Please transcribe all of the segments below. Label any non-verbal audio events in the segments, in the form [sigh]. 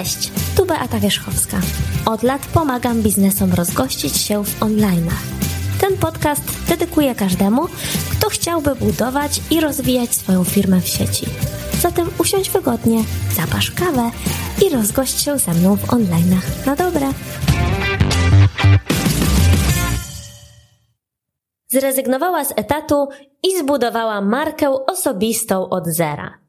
Cześć, tu Beata Wierzchowska. Od lat pomagam biznesom rozgościć się w online'ach. Ten podcast dedykuję każdemu, kto chciałby budować i rozwijać swoją firmę w sieci. Zatem usiądź wygodnie, zapasz kawę i rozgość się ze mną w online'ach. Na dobre! Zrezygnowała z etatu i zbudowała markę osobistą od zera.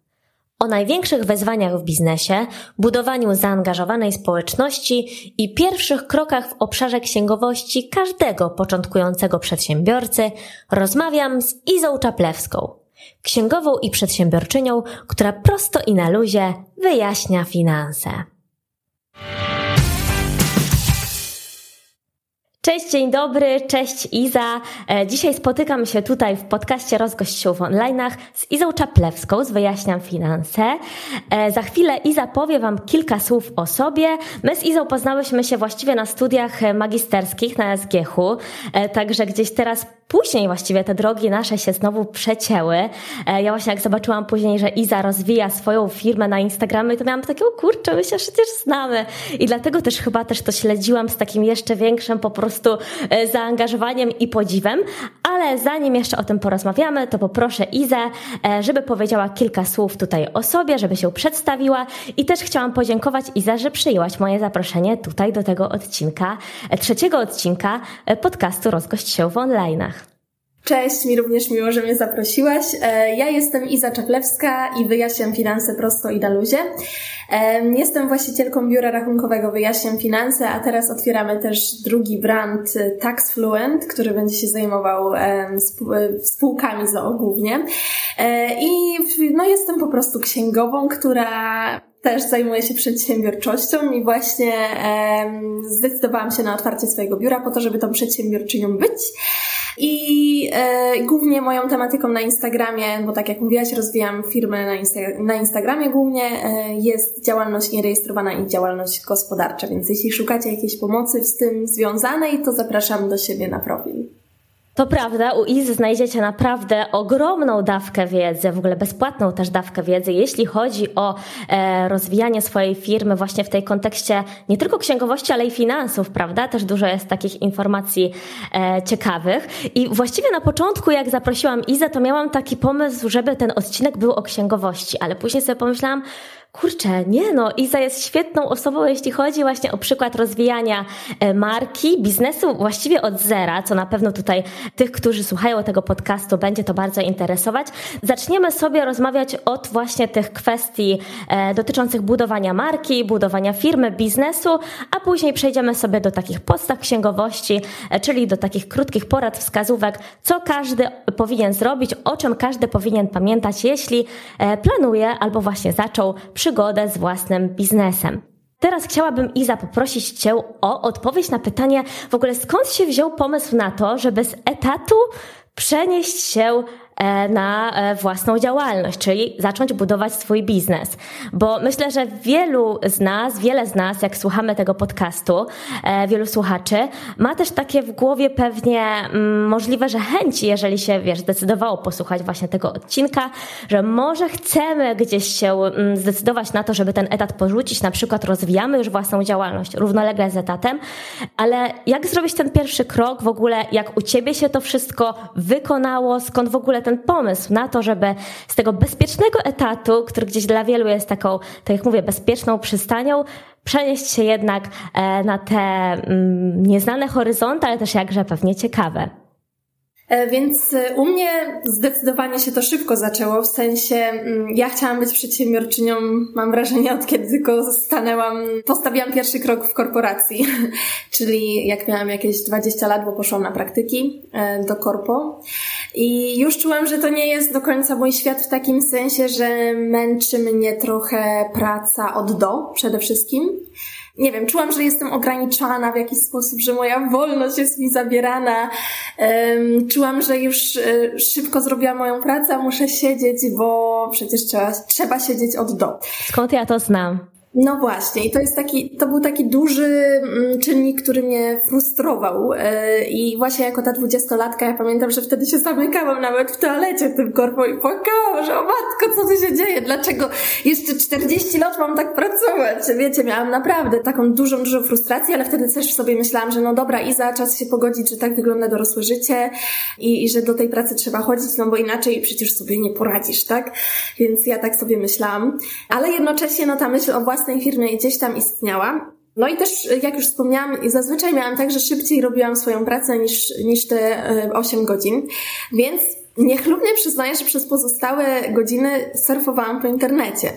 O największych wyzwaniach w biznesie, budowaniu zaangażowanej społeczności i pierwszych krokach w obszarze księgowości każdego początkującego przedsiębiorcy rozmawiam z Izą Czaplewską, księgową i przedsiębiorczynią, która prosto i na luzie wyjaśnia finanse. Cześć, dzień dobry, cześć Iza. E, dzisiaj spotykam się tutaj w podcaście Rozgość się w online'ach z Izą Czaplewską z Wyjaśniam Finanse. E, za chwilę Iza powie Wam kilka słów o sobie. My z Izą poznałyśmy się właściwie na studiach magisterskich na SGH-u, e, także gdzieś teraz później właściwie te drogi nasze się znowu przecięły. Ja właśnie jak zobaczyłam później, że Iza rozwija swoją firmę na Instagramie, to miałam takie, o kurczę, my się przecież znamy. I dlatego też chyba też to śledziłam z takim jeszcze większym po prostu prostu e, zaangażowaniem i podziwem. Ale zanim jeszcze o tym porozmawiamy, to poproszę Izę, e, żeby powiedziała kilka słów tutaj o sobie, żeby się przedstawiła i też chciałam podziękować Iza, że przyjęłaś moje zaproszenie tutaj do tego odcinka, e, trzeciego odcinka podcastu Rozgość się w online'ach. Cześć, mi również miło, że mnie zaprosiłaś. Ja jestem Iza Czaplewska i wyjaśniam finanse prosto i na luzie. Jestem właścicielką biura rachunkowego Wyjaśniam Finanse, a teraz otwieramy też drugi brand y, TaxFluent, który będzie się zajmował spółkami ZOO głównie. E, I no, jestem po prostu księgową, która też zajmuję się przedsiębiorczością i właśnie zdecydowałam się na otwarcie swojego biura po to, żeby tą przedsiębiorczynią być. I e, głównie moją tematyką na Instagramie, bo tak jak mówiłaś, rozwijam firmę na, Insta- na Instagramie głównie, e, jest działalność nierejestrowana i działalność gospodarcza, więc jeśli szukacie jakiejś pomocy z tym związanej, to zapraszam do siebie na profil. To prawda, u Izy znajdziecie naprawdę ogromną dawkę wiedzy, w ogóle bezpłatną też dawkę wiedzy, jeśli chodzi o e, rozwijanie swojej firmy właśnie w tej kontekście nie tylko księgowości, ale i finansów, prawda? Też dużo jest takich informacji e, ciekawych. I właściwie na początku, jak zaprosiłam Izę, to miałam taki pomysł, żeby ten odcinek był o księgowości, ale później sobie pomyślałam, kurczę, nie no, Iza jest świetną osobą, jeśli chodzi właśnie o przykład rozwijania e, marki, biznesu właściwie od zera, co na pewno tutaj tych, którzy słuchają tego podcastu, będzie to bardzo interesować. Zaczniemy sobie rozmawiać od właśnie tych kwestii e, dotyczących budowania marki, budowania firmy, biznesu, a później przejdziemy sobie do takich podstaw księgowości, e, czyli do takich krótkich porad, wskazówek, co każdy powinien zrobić, o czym każdy powinien pamiętać, jeśli planuje albo właśnie zaczął przygodę z własnym biznesem. Teraz chciałabym Iza poprosić Cię o odpowiedź na pytanie w ogóle skąd się wziął pomysł na to, żeby z etatu przenieść się na e, własną działalność, czyli zacząć budować swój biznes. Bo myślę, że wielu z nas, wiele z nas, jak słuchamy tego podcastu, e, wielu słuchaczy, ma też takie w głowie pewnie mm, możliwe, że chęci, jeżeli się, wiesz, zdecydowało posłuchać właśnie tego odcinka, że może chcemy gdzieś się mm, zdecydować na to, żeby ten etat porzucić, na przykład rozwijamy już własną działalność równolegle z etatem, ale jak zrobić ten pierwszy krok w ogóle, jak u Ciebie się to wszystko wykonało, skąd w ogóle ten ten pomysł na to, żeby z tego bezpiecznego etatu, który gdzieś dla wielu jest taką, tak jak mówię, bezpieczną przystanią, przenieść się jednak e, na te mm, nieznane horyzonty, ale też jakże pewnie ciekawe. E, więc e, u mnie zdecydowanie się to szybko zaczęło, w sensie mm, ja chciałam być przedsiębiorczynią, mam wrażenie, od kiedy tylko stanęłam, postawiłam pierwszy krok w korporacji, [laughs] czyli jak miałam jakieś 20 lat, bo poszłam na praktyki e, do korpo. I już czułam, że to nie jest do końca mój świat w takim sensie, że męczy mnie trochę praca od do przede wszystkim nie wiem, czułam, że jestem ograniczana w jakiś sposób, że moja wolność jest mi zabierana. Czułam, że już y, szybko zrobiłam moją pracę, muszę siedzieć, bo przecież trzeba, trzeba siedzieć od do. Skąd ja to znam? No właśnie, i to jest taki, to był taki duży mm, czynnik, który mnie frustrował. E, I właśnie jako ta dwudziestolatka, ja pamiętam, że wtedy się zamykałam nawet w toalecie tym korpo i płakałam, że o matko, co tu się dzieje? Dlaczego jeszcze 40 lat mam tak pracować? Wiecie, miałam naprawdę taką dużą, dużą frustrację, ale wtedy też sobie myślałam, że no dobra, Iza, czas się pogodzić, że tak wygląda dorosłe życie i, i że do tej pracy trzeba chodzić, no bo inaczej przecież sobie nie poradzisz, tak? Więc ja tak sobie myślałam. Ale jednocześnie no ta myśl o własnym własnej firmie gdzieś tam istniała. No i też, jak już wspomniałam, zazwyczaj miałam tak, że szybciej robiłam swoją pracę niż, niż te 8 e, godzin, więc Niechlubnie przyznaję, że przez pozostałe godziny surfowałam po internecie.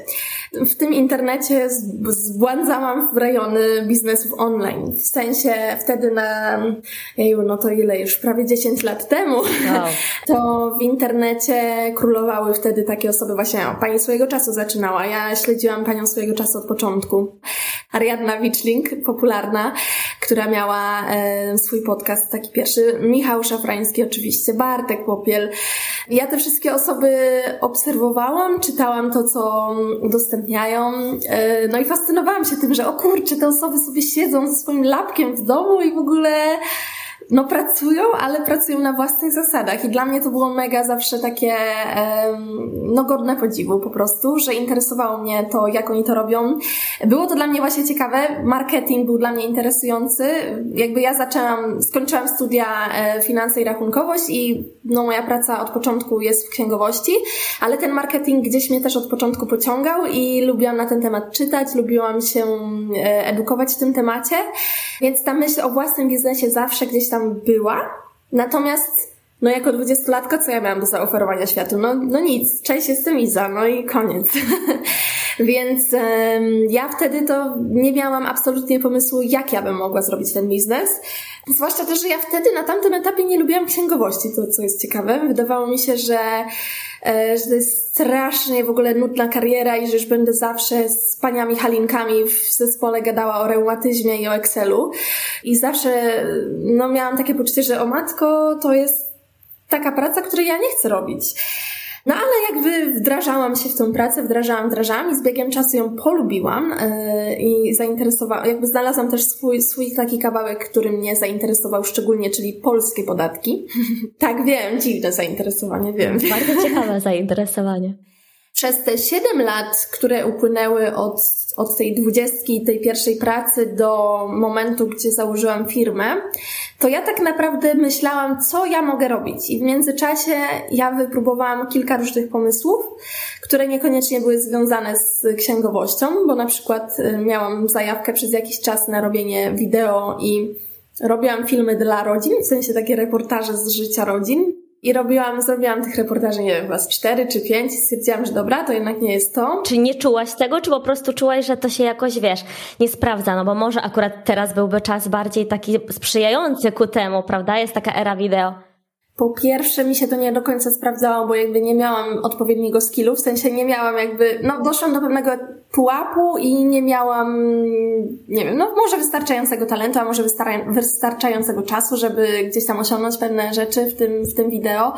W tym internecie zbłądzałam w rejony biznesów online. W sensie wtedy na, jeju, no to ile już, prawie 10 lat temu, wow. [laughs] to w internecie królowały wtedy takie osoby, właśnie pani swojego czasu zaczynała. Ja śledziłam panią swojego czasu od początku. Ariadna Wiczling, popularna, która miała e, swój podcast taki pierwszy. Michał Szafrański oczywiście, Bartek Popiel. Ja te wszystkie osoby obserwowałam, czytałam to, co udostępniają, e, no i fascynowałam się tym, że o kurczę, te osoby sobie siedzą ze swoim lapkiem w domu i w ogóle no pracują, ale pracują na własnych zasadach. I dla mnie to było mega zawsze takie no godne podziwu po prostu, że interesowało mnie to, jak oni to robią. Było to dla mnie właśnie ciekawe, marketing był dla mnie interesujący, jakby ja zaczęłam, skończyłam studia e, finanse i rachunkowość i no moja praca od początku jest w księgowości, ale ten marketing gdzieś mnie też od początku pociągał i lubiłam na ten temat czytać, lubiłam się e, edukować w tym temacie, więc ta myśl o własnym biznesie zawsze gdzieś tam tam była. Natomiast no jako dwudziestolatka, co ja miałam do zaoferowania światu? No, no nic, cześć, jestem Iza, no i koniec. [laughs] Więc um, ja wtedy to nie miałam absolutnie pomysłu, jak ja bym mogła zrobić ten biznes. Zwłaszcza też, że ja wtedy na tamtym etapie nie lubiłam księgowości, to co jest ciekawe. Wydawało mi się, że, e, że to jest strasznie w ogóle nudna kariera i że już będę zawsze z paniami Halinkami w zespole gadała o reumatyzmie i o Excelu. I zawsze no, miałam takie poczucie, że o matko, to jest taka praca, której ja nie chcę robić. No ale jakby wdrażałam się w tą pracę, wdrażałam, wdrażałam i z biegiem czasu ją polubiłam yy, i zainteresowałam, jakby znalazłam też swój, swój taki kawałek, który mnie zainteresował szczególnie, czyli polskie podatki. [laughs] tak, wiem, dziwne zainteresowanie, wiem. Bardzo ciekawe zainteresowanie. Przez te 7 lat, które upłynęły od, od tej dwudziestki, tej pierwszej pracy do momentu, gdzie założyłam firmę, to ja tak naprawdę myślałam, co ja mogę robić. I w międzyczasie ja wypróbowałam kilka różnych pomysłów, które niekoniecznie były związane z księgowością, bo na przykład y, miałam zajawkę przez jakiś czas na robienie wideo i robiłam filmy dla rodzin, w sensie takie reportaże z życia rodzin. I robiłam, zrobiłam tych reportaży, nie wiem, z cztery czy pięć i stwierdziłam, że dobra, to jednak nie jest to. Czy nie czułaś tego, czy po prostu czułaś, że to się jakoś, wiesz, nie sprawdza? No bo może akurat teraz byłby czas bardziej taki sprzyjający ku temu, prawda? Jest taka era wideo. Po pierwsze, mi się to nie do końca sprawdzało, bo jakby nie miałam odpowiedniego skillu, w sensie nie miałam jakby, no doszłam do pewnego pułapu i nie miałam, nie wiem, no może wystarczającego talentu, a może wystarczającego czasu, żeby gdzieś tam osiągnąć pewne rzeczy w tym, w tym wideo,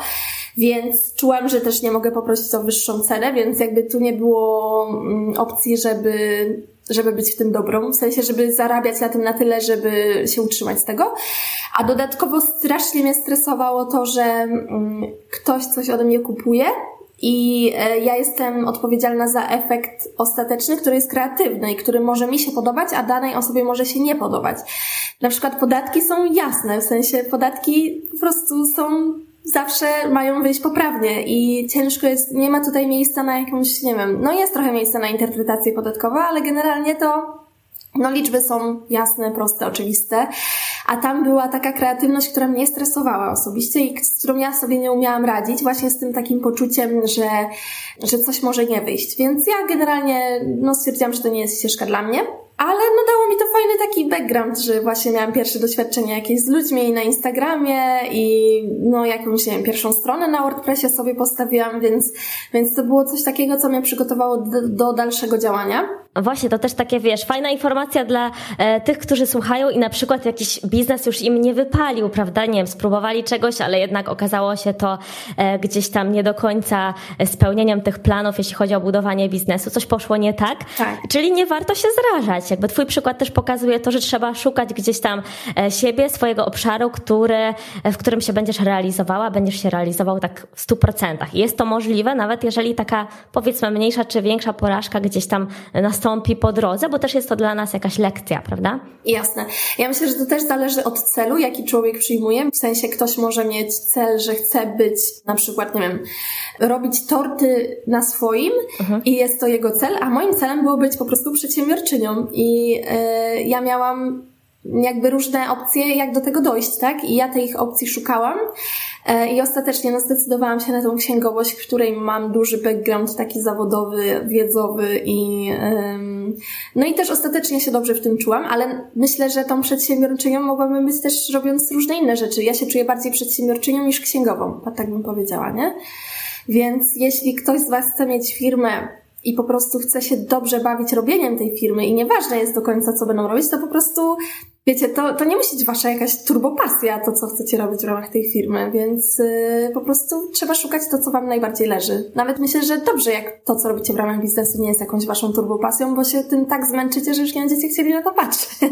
więc czułam, że też nie mogę poprosić o wyższą cenę, więc jakby tu nie było mm, opcji, żeby żeby być w tym dobrą, w sensie, żeby zarabiać na tym na tyle, żeby się utrzymać z tego. A dodatkowo strasznie mnie stresowało to, że mm, ktoś coś ode mnie kupuje i e, ja jestem odpowiedzialna za efekt ostateczny, który jest kreatywny i który może mi się podobać, a danej osobie może się nie podobać. Na przykład podatki są jasne, w sensie podatki po prostu są zawsze mają wyjść poprawnie i ciężko jest, nie ma tutaj miejsca na jakąś, nie wiem, no jest trochę miejsca na interpretację podatkową, ale generalnie to no liczby są jasne, proste, oczywiste, a tam była taka kreatywność, która mnie stresowała osobiście i z którą ja sobie nie umiałam radzić, właśnie z tym takim poczuciem, że, że coś może nie wyjść. Więc ja generalnie no, stwierdziłam, że to nie jest ścieżka dla mnie. Ale no dało mi to fajny taki background, że właśnie miałam pierwsze doświadczenie jakieś z ludźmi na Instagramie i no jakąś, nie wiem, pierwszą stronę na WordPressie sobie postawiłam, więc, więc to było coś takiego, co mnie przygotowało do, do dalszego działania. Właśnie, to też takie, wiesz, fajna informacja dla e, tych, którzy słuchają i na przykład jakiś biznes już im nie wypalił, prawda? Nie wiem, spróbowali czegoś, ale jednak okazało się to e, gdzieś tam nie do końca spełnieniem tych planów, jeśli chodzi o budowanie biznesu. Coś poszło nie tak. tak. Czyli nie warto się zrażać. Jakby twój przykład też pokazuje to, że trzeba szukać gdzieś tam e, siebie, swojego obszaru, który, e, w którym się będziesz realizowała, będziesz się realizował tak w stu procentach. Jest to możliwe, nawet jeżeli taka, powiedzmy, mniejsza czy większa porażka gdzieś tam nastąpi nastąpi po drodze, bo też jest to dla nas jakaś lekcja, prawda? Jasne. Ja myślę, że to też zależy od celu, jaki człowiek przyjmuje. W sensie ktoś może mieć cel, że chce być na przykład, nie wiem, robić torty na swoim mhm. i jest to jego cel, a moim celem było być po prostu przedsiębiorczynią. I yy, ja miałam jakby różne opcje, jak do tego dojść, tak? I ja tych opcji szukałam. E, I ostatecznie no, zdecydowałam się na tą księgowość, w której mam duży background taki zawodowy, wiedzowy i no i też ostatecznie się dobrze w tym czułam, ale myślę, że tą przedsiębiorczynią mogłabym być też robiąc różne inne rzeczy. Ja się czuję bardziej przedsiębiorczynią niż księgową, tak bym powiedziała, nie? Więc jeśli ktoś z Was chce mieć firmę i po prostu chce się dobrze bawić robieniem tej firmy i nieważne jest do końca, co będą robić, to po prostu wiecie, to, to nie musi być wasza jakaś turbopasja, to co chcecie robić w ramach tej firmy, więc yy, po prostu trzeba szukać to, co wam najbardziej leży. Nawet myślę, że dobrze, jak to, co robicie w ramach biznesu nie jest jakąś waszą turbopasją, bo się tym tak zmęczycie, że już nie będziecie chcieli na to patrzeć.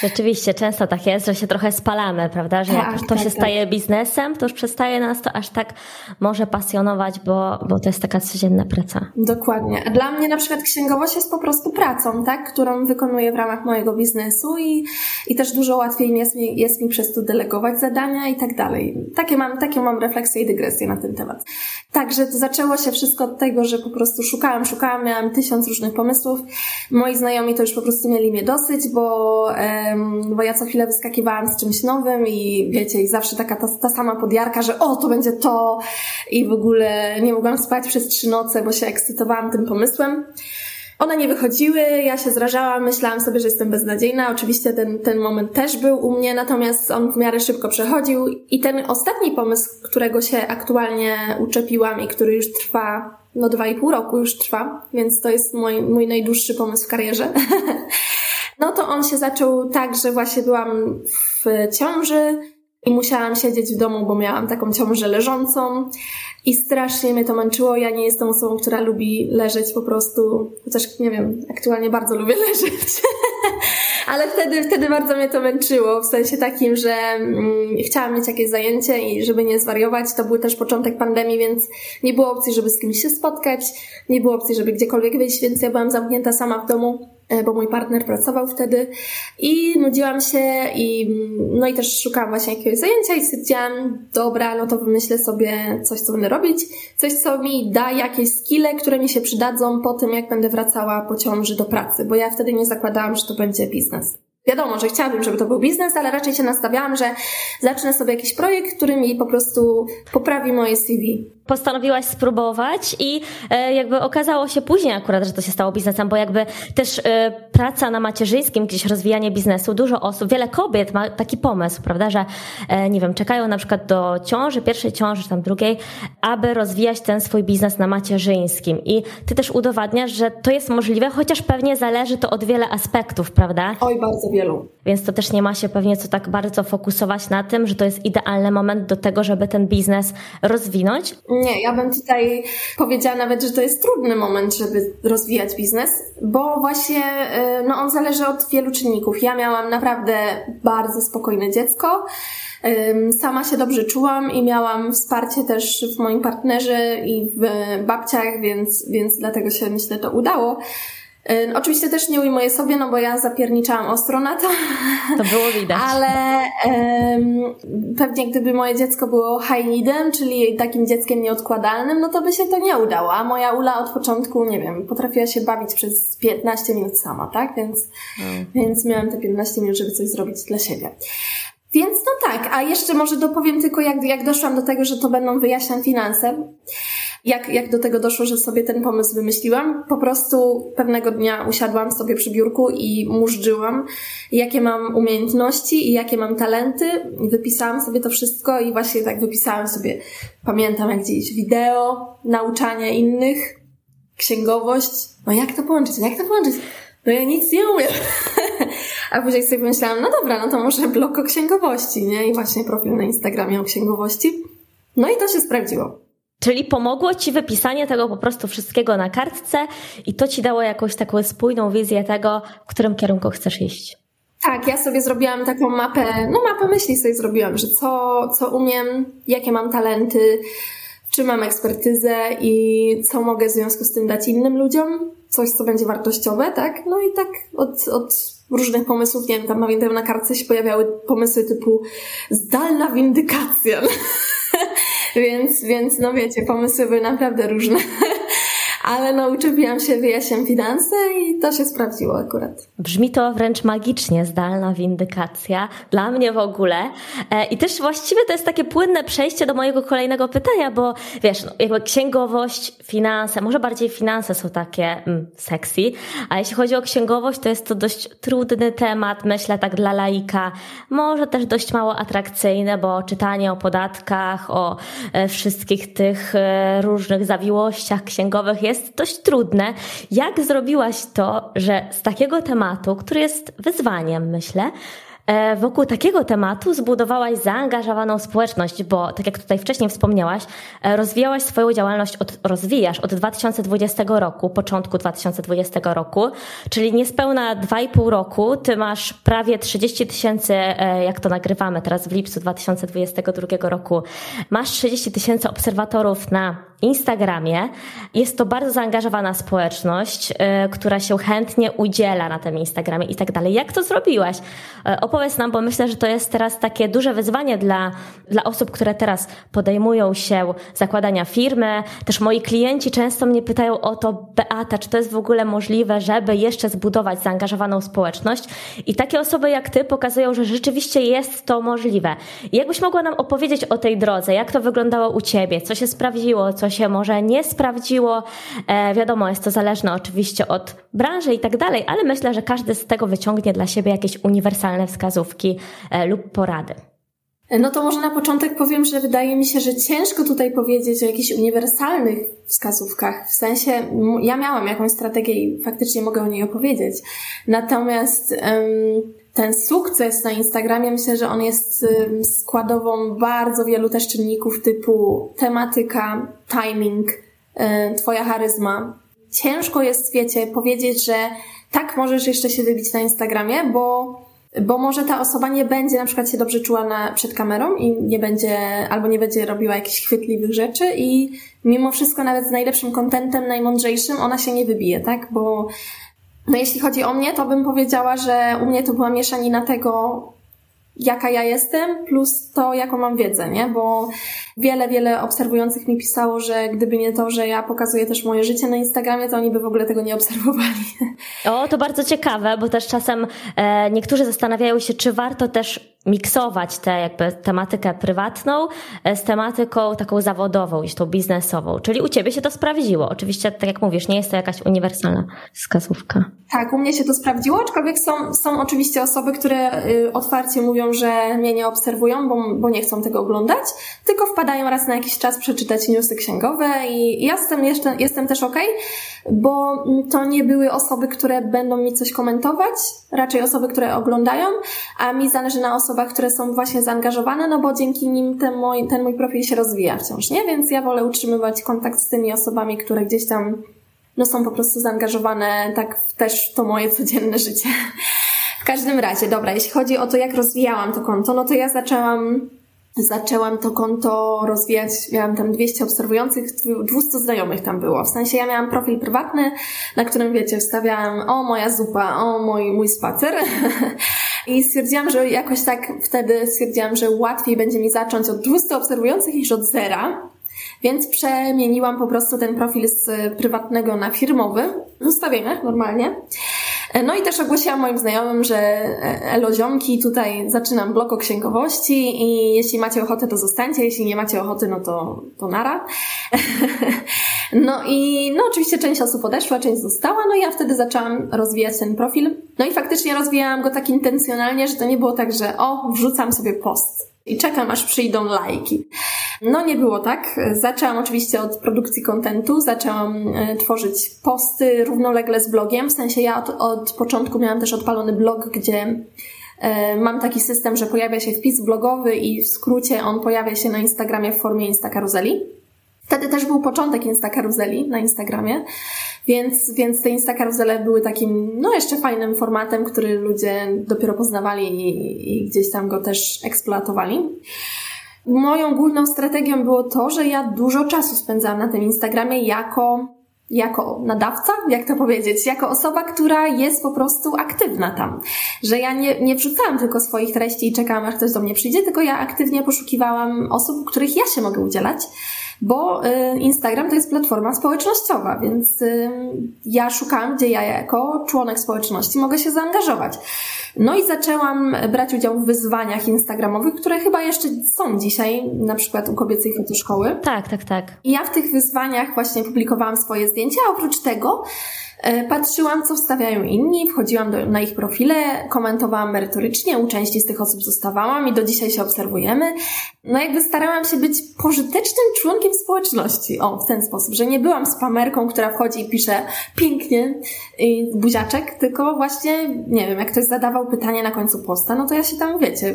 Rzeczywiście, często tak jest, że się trochę spalamy, prawda? Że tak, jak to tak, się tak. staje biznesem, to już przestaje nas to aż tak może pasjonować, bo, bo to jest taka codzienna praca. Dokładnie. A dla mnie na przykład księgowość jest po prostu pracą, tak? Którą wykonuję w ramach mojego biznesu i i też dużo łatwiej jest mi, jest mi przez to delegować zadania i tak dalej. Takie mam, takie mam refleksje i dygresje na ten temat. Także to zaczęło się wszystko od tego, że po prostu szukałam, szukałam, miałam tysiąc różnych pomysłów. Moi znajomi to już po prostu mieli mnie dosyć, bo, um, bo ja co chwilę wyskakiwałam z czymś nowym i wiecie, i zawsze taka ta, ta sama podjarka, że o, to będzie to i w ogóle nie mogłam spać przez trzy noce, bo się ekscytowałam tym pomysłem. One nie wychodziły, ja się zrażałam, myślałam sobie, że jestem beznadziejna. Oczywiście ten, ten moment też był u mnie, natomiast on w miarę szybko przechodził. I ten ostatni pomysł, którego się aktualnie uczepiłam i który już trwa, no dwa i pół roku już trwa, więc to jest mój, mój najdłuższy pomysł w karierze. [laughs] no to on się zaczął tak, że właśnie byłam w ciąży i musiałam siedzieć w domu, bo miałam taką ciążę leżącą. I strasznie mnie to męczyło. Ja nie jestem osobą, która lubi leżeć po prostu, chociaż nie wiem, aktualnie bardzo lubię [laughs] leżeć. Ale wtedy, wtedy bardzo mnie to męczyło, w sensie takim, że mm, chciałam mieć jakieś zajęcie i żeby nie zwariować. To był też początek pandemii, więc nie było opcji, żeby z kimś się spotkać, nie było opcji, żeby gdziekolwiek wyjść, więc ja byłam zamknięta sama w domu bo mój partner pracował wtedy i nudziłam się i no i też szukałam właśnie jakiegoś zajęcia i stwierdziłam, dobra, no to wymyślę sobie coś, co będę robić, coś, co mi da jakieś skille, które mi się przydadzą po tym, jak będę wracała po ciąży do pracy, bo ja wtedy nie zakładałam, że to będzie biznes. Wiadomo, że chciałabym, żeby to był biznes, ale raczej się nastawiałam, że zacznę sobie jakiś projekt, który mi po prostu poprawi moje CV postanowiłaś spróbować i e, jakby okazało się później akurat, że to się stało biznesem, bo jakby też e, praca na macierzyńskim, gdzieś rozwijanie biznesu, dużo osób, wiele kobiet ma taki pomysł, prawda, że e, nie wiem, czekają na przykład do ciąży, pierwszej ciąży, czy tam drugiej, aby rozwijać ten swój biznes na macierzyńskim i ty też udowadniasz, że to jest możliwe, chociaż pewnie zależy to od wiele aspektów, prawda? Oj, bardzo wielu. Więc to też nie ma się pewnie co tak bardzo fokusować na tym, że to jest idealny moment do tego, żeby ten biznes rozwinąć. Nie, ja bym tutaj powiedziała nawet, że to jest trudny moment, żeby rozwijać biznes, bo właśnie y, no, on zależy od wielu czynników. Ja miałam naprawdę bardzo spokojne dziecko. Sama się dobrze czułam i miałam wsparcie też w moim partnerze i w babciach, więc, więc dlatego się myślę to udało. Oczywiście też nie ujmuję sobie, no bo ja zapierniczałam ostro na to. To było widać. Ale um, pewnie gdyby moje dziecko było high needem, czyli takim dzieckiem nieodkładalnym, no to by się to nie udało. A moja Ula od początku, nie wiem, potrafiła się bawić przez 15 minut sama, tak? Więc, hmm. więc miałam te 15 minut, żeby coś zrobić dla siebie. Więc no tak, a jeszcze może dopowiem tylko, jak, jak doszłam do tego, że to będą wyjaśniać finanse. Jak, jak do tego doszło, że sobie ten pomysł wymyśliłam? Po prostu pewnego dnia usiadłam sobie przy biurku i murzyłam, jakie mam umiejętności i jakie mam talenty. Wypisałam sobie to wszystko i właśnie tak wypisałam sobie, pamiętam jak gdzieś wideo, nauczania innych, księgowość, no jak to połączyć, no jak to połączyć? No ja nic nie umiem. [laughs] A później sobie pomyślałam, no dobra, no to może blog o księgowości, nie? I właśnie profil na Instagramie o księgowości. No i to się sprawdziło. Czyli pomogło ci wypisanie tego po prostu wszystkiego na kartce i to ci dało jakąś taką spójną wizję tego, w którym kierunku chcesz iść. Tak, ja sobie zrobiłam taką mapę, no mapę myśli sobie zrobiłam, że co, co umiem, jakie mam talenty, czy mam ekspertyzę i co mogę w związku z tym dać innym ludziom, coś, co będzie wartościowe, tak? No i tak od, od różnych pomysłów, nie wiem, tam pamiętam na kartce się pojawiały pomysły typu zdalna windykacja. [laughs] [laughs] więc, więc no wiecie, pomysły były naprawdę różne. [laughs] ale no uczepiłam się, wyjaśniam finanse i to się sprawdziło akurat. Brzmi to wręcz magicznie, zdalna windykacja, dla mnie w ogóle. E, I też właściwie to jest takie płynne przejście do mojego kolejnego pytania, bo wiesz, no, jakby księgowość, finanse, może bardziej finanse są takie mm, sexy, a jeśli chodzi o księgowość, to jest to dość trudny temat, myślę tak dla laika, może też dość mało atrakcyjne, bo czytanie o podatkach, o e, wszystkich tych e, różnych zawiłościach księgowych jest jest dość trudne. Jak zrobiłaś to, że z takiego tematu, który jest wyzwaniem, myślę, E, wokół takiego tematu zbudowałaś zaangażowaną społeczność, bo tak jak tutaj wcześniej wspomniałaś, e, rozwijałaś swoją działalność, od, rozwijasz od 2020 roku, początku 2020 roku, czyli niespełna 2,5 roku, ty masz prawie 30 tysięcy, e, jak to nagrywamy teraz w lipcu 2022 roku, masz 30 tysięcy obserwatorów na Instagramie. Jest to bardzo zaangażowana społeczność, która się chętnie udziela na tym Instagramie i tak dalej. Jak to zrobiłaś? Opowiedz opowiedz nam, bo myślę, że to jest teraz takie duże wyzwanie dla, dla osób, które teraz podejmują się zakładania firmy. Też moi klienci często mnie pytają o to, Beata, czy to jest w ogóle możliwe, żeby jeszcze zbudować zaangażowaną społeczność. I takie osoby jak ty pokazują, że rzeczywiście jest to możliwe. Jakbyś mogła nam opowiedzieć o tej drodze, jak to wyglądało u ciebie, co się sprawdziło, co się może nie sprawdziło. E, wiadomo, jest to zależne oczywiście od branży i tak dalej, ale myślę, że każdy z tego wyciągnie dla siebie jakieś uniwersalne wskazówki e, lub porady? No to może na początek powiem, że wydaje mi się, że ciężko tutaj powiedzieć o jakichś uniwersalnych wskazówkach. W sensie, ja miałam jakąś strategię i faktycznie mogę o niej opowiedzieć. Natomiast um, ten sukces na Instagramie, myślę, że on jest składową bardzo wielu też czynników typu tematyka, timing, twoja charyzma. Ciężko jest, wiecie, powiedzieć, że tak możesz jeszcze się wybić na Instagramie, bo bo może ta osoba nie będzie na przykład się dobrze czuła na, przed kamerą i nie będzie, albo nie będzie robiła jakichś chwytliwych rzeczy i mimo wszystko nawet z najlepszym kontentem, najmądrzejszym ona się nie wybije, tak? Bo no jeśli chodzi o mnie, to bym powiedziała, że u mnie to była mieszanina tego, jaka ja jestem, plus to, jaką mam wiedzę, nie? Bo wiele, wiele obserwujących mi pisało, że gdyby nie to, że ja pokazuję też moje życie na Instagramie, to oni by w ogóle tego nie obserwowali. [laughs] O, to bardzo ciekawe, bo też czasem e, niektórzy zastanawiają się, czy warto też miksować tę jakby tematykę prywatną e, z tematyką taką zawodową, i tą biznesową. Czyli u ciebie się to sprawdziło. Oczywiście, tak jak mówisz, nie jest to jakaś uniwersalna wskazówka. Tak, u mnie się to sprawdziło, aczkolwiek są, są oczywiście osoby, które y, otwarcie mówią, że mnie nie obserwują, bo, bo nie chcą tego oglądać, tylko wpadają raz na jakiś czas przeczytać newsy księgowe i ja jestem, jeszcze, jestem też okay, bo to nie były osoby, które będą mi coś komentować, raczej osoby, które oglądają, a mi zależy na osobach, które są właśnie zaangażowane, no bo dzięki nim ten mój, ten mój profil się rozwija wciąż, nie? Więc ja wolę utrzymywać kontakt z tymi osobami, które gdzieś tam no są po prostu zaangażowane tak w też to moje codzienne życie. W każdym razie, dobra, jeśli chodzi o to, jak rozwijałam to konto, no to ja zaczęłam zaczęłam to konto rozwijać, miałam tam 200 obserwujących, 200 znajomych tam było. W sensie ja miałam profil prywatny, na którym wiecie, wstawiałam o moja zupa, o mój, mój spacer. [laughs] I stwierdziłam, że jakoś tak wtedy stwierdziłam, że łatwiej będzie mi zacząć od 200 obserwujących niż od zera. Więc przemieniłam po prostu ten profil z prywatnego na firmowy w ustawieniach normalnie. No i też ogłosiłam moim znajomym, że e, eloziomki, tutaj zaczynam blok o księgowości i jeśli macie ochotę, to zostańcie, jeśli nie macie ochoty, no to, to nara. [laughs] No i no oczywiście część osób odeszła, część została, no i ja wtedy zaczęłam rozwijać ten profil. No i faktycznie rozwijałam go tak intencjonalnie, że to nie było tak, że o, wrzucam sobie post i czekam aż przyjdą lajki. No nie było tak. Zaczęłam oczywiście od produkcji kontentu, zaczęłam e, tworzyć posty równolegle z blogiem, w sensie ja od, od początku miałam też odpalony blog, gdzie e, Mam taki system, że pojawia się wpis blogowy i w skrócie on pojawia się na Instagramie w formie Instakaruzeli. Wtedy też był początek Instakaruzeli na Instagramie, więc, więc te Instakaruzele były takim, no jeszcze fajnym formatem, który ludzie dopiero poznawali i, i gdzieś tam go też eksploatowali. Moją główną strategią było to, że ja dużo czasu spędzałam na tym Instagramie jako, jako nadawca, jak to powiedzieć, jako osoba, która jest po prostu aktywna tam. Że ja nie, nie wrzucałam tylko swoich treści i czekałam, aż ktoś do mnie przyjdzie, tylko ja aktywnie poszukiwałam osób, których ja się mogę udzielać bo y, Instagram to jest platforma społecznościowa, więc y, ja szukałam, gdzie ja jako członek społeczności mogę się zaangażować. No i zaczęłam brać udział w wyzwaniach instagramowych, które chyba jeszcze są dzisiaj, na przykład u kobiecej fotoszkoły. Tak, tak, tak. I ja w tych wyzwaniach właśnie publikowałam swoje zdjęcia, a oprócz tego patrzyłam, co wstawiają inni, wchodziłam do, na ich profile, komentowałam merytorycznie, u części z tych osób zostawałam i do dzisiaj się obserwujemy. No jakby starałam się być pożytecznym członkiem społeczności. O, w ten sposób, że nie byłam spamerką, która wchodzi i pisze pięknie i buziaczek, tylko właśnie, nie wiem, jak ktoś zadawał pytanie na końcu posta, no to ja się tam, wiecie,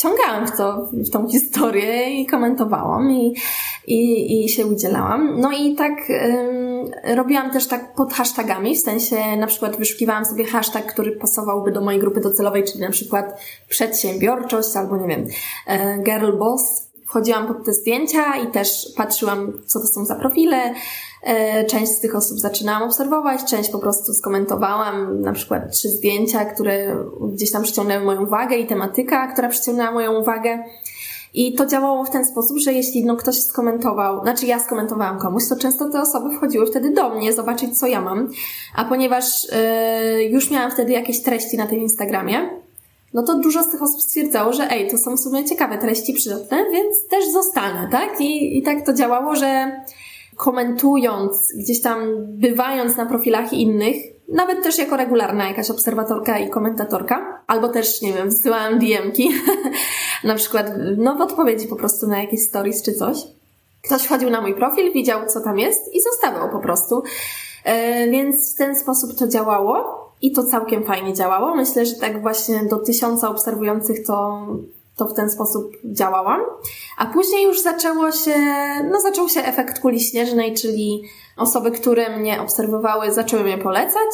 wciągałam w, to, w tą historię i komentowałam i, i, i się udzielałam. No i tak ym, robiłam też tak pod hashtagami, w sensie na przykład wyszukiwałam sobie hashtag, który pasowałby do mojej grupy docelowej, czyli na przykład przedsiębiorczość albo nie wiem, e, girl boss. Wchodziłam pod te zdjęcia i też patrzyłam, co to są za profile, część z tych osób zaczynałam obserwować, część po prostu skomentowałam, na przykład trzy zdjęcia, które gdzieś tam przyciągnęły moją uwagę i tematyka, która przyciągnęła moją uwagę. I to działało w ten sposób, że jeśli no, ktoś skomentował, znaczy ja skomentowałam komuś, to często te osoby wchodziły wtedy do mnie zobaczyć, co ja mam. A ponieważ yy, już miałam wtedy jakieś treści na tym Instagramie, no to dużo z tych osób stwierdzało, że ej, to są w sumie ciekawe treści, przydatne, więc też zostanę, tak? I, i tak to działało, że komentując, gdzieś tam bywając na profilach innych, nawet też jako regularna jakaś obserwatorka i komentatorka, albo też, nie wiem, wysyłałam DM-ki, [laughs] na przykład, no w odpowiedzi po prostu na jakieś stories czy coś. Ktoś wchodził na mój profil, widział co tam jest i zostawiał po prostu. E, więc w ten sposób to działało i to całkiem fajnie działało. Myślę, że tak właśnie do tysiąca obserwujących to to w ten sposób działałam. A później już zaczęło się, no zaczął się efekt kuli śnieżnej, czyli osoby, które mnie obserwowały, zaczęły mnie polecać.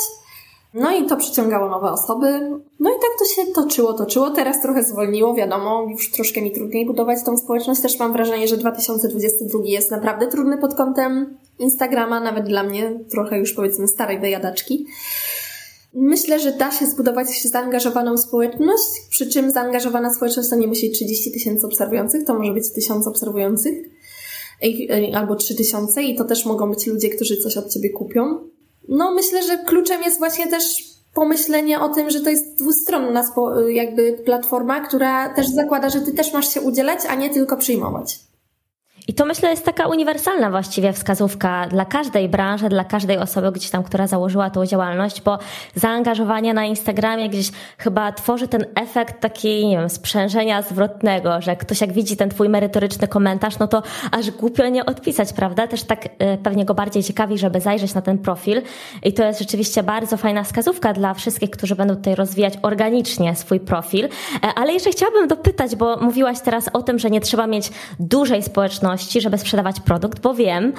No i to przyciągało nowe osoby. No i tak to się toczyło, toczyło. Teraz trochę zwolniło, wiadomo, już troszkę mi trudniej budować tą społeczność. Też mam wrażenie, że 2022 jest naprawdę trudny pod kątem Instagrama, nawet dla mnie, trochę już powiedzmy starej wyjadaczki. Myślę, że da się zbudować zaangażowaną społeczność, przy czym zaangażowana społeczność to nie musi 30 tysięcy obserwujących, to może być 1000 obserwujących albo 3000 i to też mogą być ludzie, którzy coś od ciebie kupią. No myślę, że kluczem jest właśnie też pomyślenie o tym, że to jest dwustronna jakby platforma, która też zakłada, że ty też masz się udzielać, a nie tylko przyjmować. I to myślę jest taka uniwersalna właściwie wskazówka dla każdej branży, dla każdej osoby gdzieś tam, która założyła tą działalność, bo zaangażowanie na Instagramie gdzieś chyba tworzy ten efekt takiej, nie wiem, sprzężenia zwrotnego, że ktoś jak widzi ten twój merytoryczny komentarz, no to aż głupio nie odpisać, prawda? Też tak e, pewnie go bardziej ciekawi, żeby zajrzeć na ten profil. I to jest rzeczywiście bardzo fajna wskazówka dla wszystkich, którzy będą tutaj rozwijać organicznie swój profil. E, ale jeszcze chciałabym dopytać, bo mówiłaś teraz o tym, że nie trzeba mieć dużej społeczności, żeby sprzedawać produkt, bo wiem,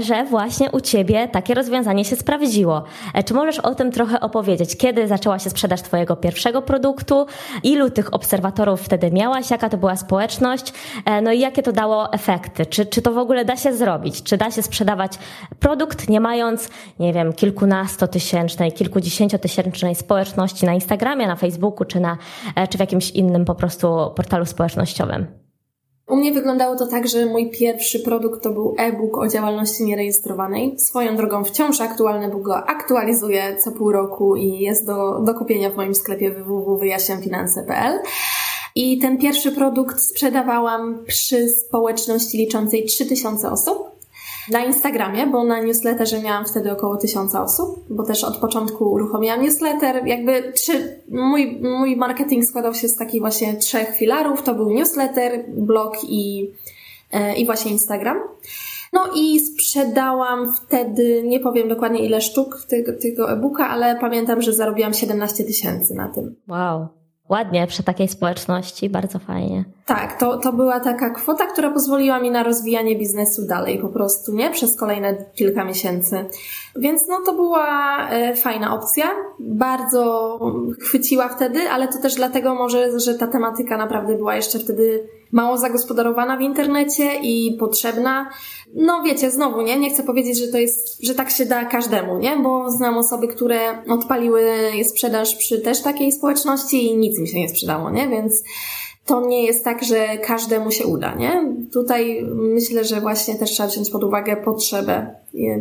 że właśnie u Ciebie takie rozwiązanie się sprawdziło. E, czy możesz o tym trochę opowiedzieć? Kiedy zaczęła się sprzedaż Twojego pierwszego produktu? Ilu tych obserwatorów wtedy miałaś? Jaka to była społeczność? E, no i jakie to dało efekty? Czy, czy to w ogóle da się zrobić? Czy da się sprzedawać produkt, nie mając, nie wiem, kilkunastotysięcznej, kilkudziesięciotysięcznej społeczności na Instagramie, na Facebooku, czy, na, e, czy w jakimś innym po prostu portalu społecznościowym? U mnie wyglądało to tak, że mój pierwszy produkt to był e-book o działalności nierejestrowanej. Swoją drogą wciąż aktualny, bo go aktualizuję co pół roku i jest do, do kupienia w moim sklepie www.wyjaśniamfinanse.pl. I ten pierwszy produkt sprzedawałam przy społeczności liczącej 3000 osób. Na Instagramie, bo na newsletterze miałam wtedy około tysiąca osób, bo też od początku uruchomiłam newsletter. Jakby trzy, mój, mój marketing składał się z takich właśnie trzech filarów. To był newsletter, blog i, e, i właśnie Instagram. No i sprzedałam wtedy, nie powiem dokładnie ile sztuk tego, tego e-booka, ale pamiętam, że zarobiłam 17 tysięcy na tym. Wow. Ładnie przy takiej społeczności, bardzo fajnie. Tak, to, to była taka kwota, która pozwoliła mi na rozwijanie biznesu dalej po prostu, nie? Przez kolejne kilka miesięcy. Więc no to była e, fajna opcja. Bardzo chwyciła wtedy, ale to też dlatego może, że ta tematyka naprawdę była jeszcze wtedy mało zagospodarowana w internecie i potrzebna. No wiecie, znowu, nie? Nie chcę powiedzieć, że to jest, że tak się da każdemu, nie? Bo znam osoby, które odpaliły sprzedaż przy też takiej społeczności i nic mi się nie sprzedało, nie? Więc to nie jest tak, że każdemu się uda, nie? Tutaj myślę, że właśnie też trzeba wziąć pod uwagę potrzebę,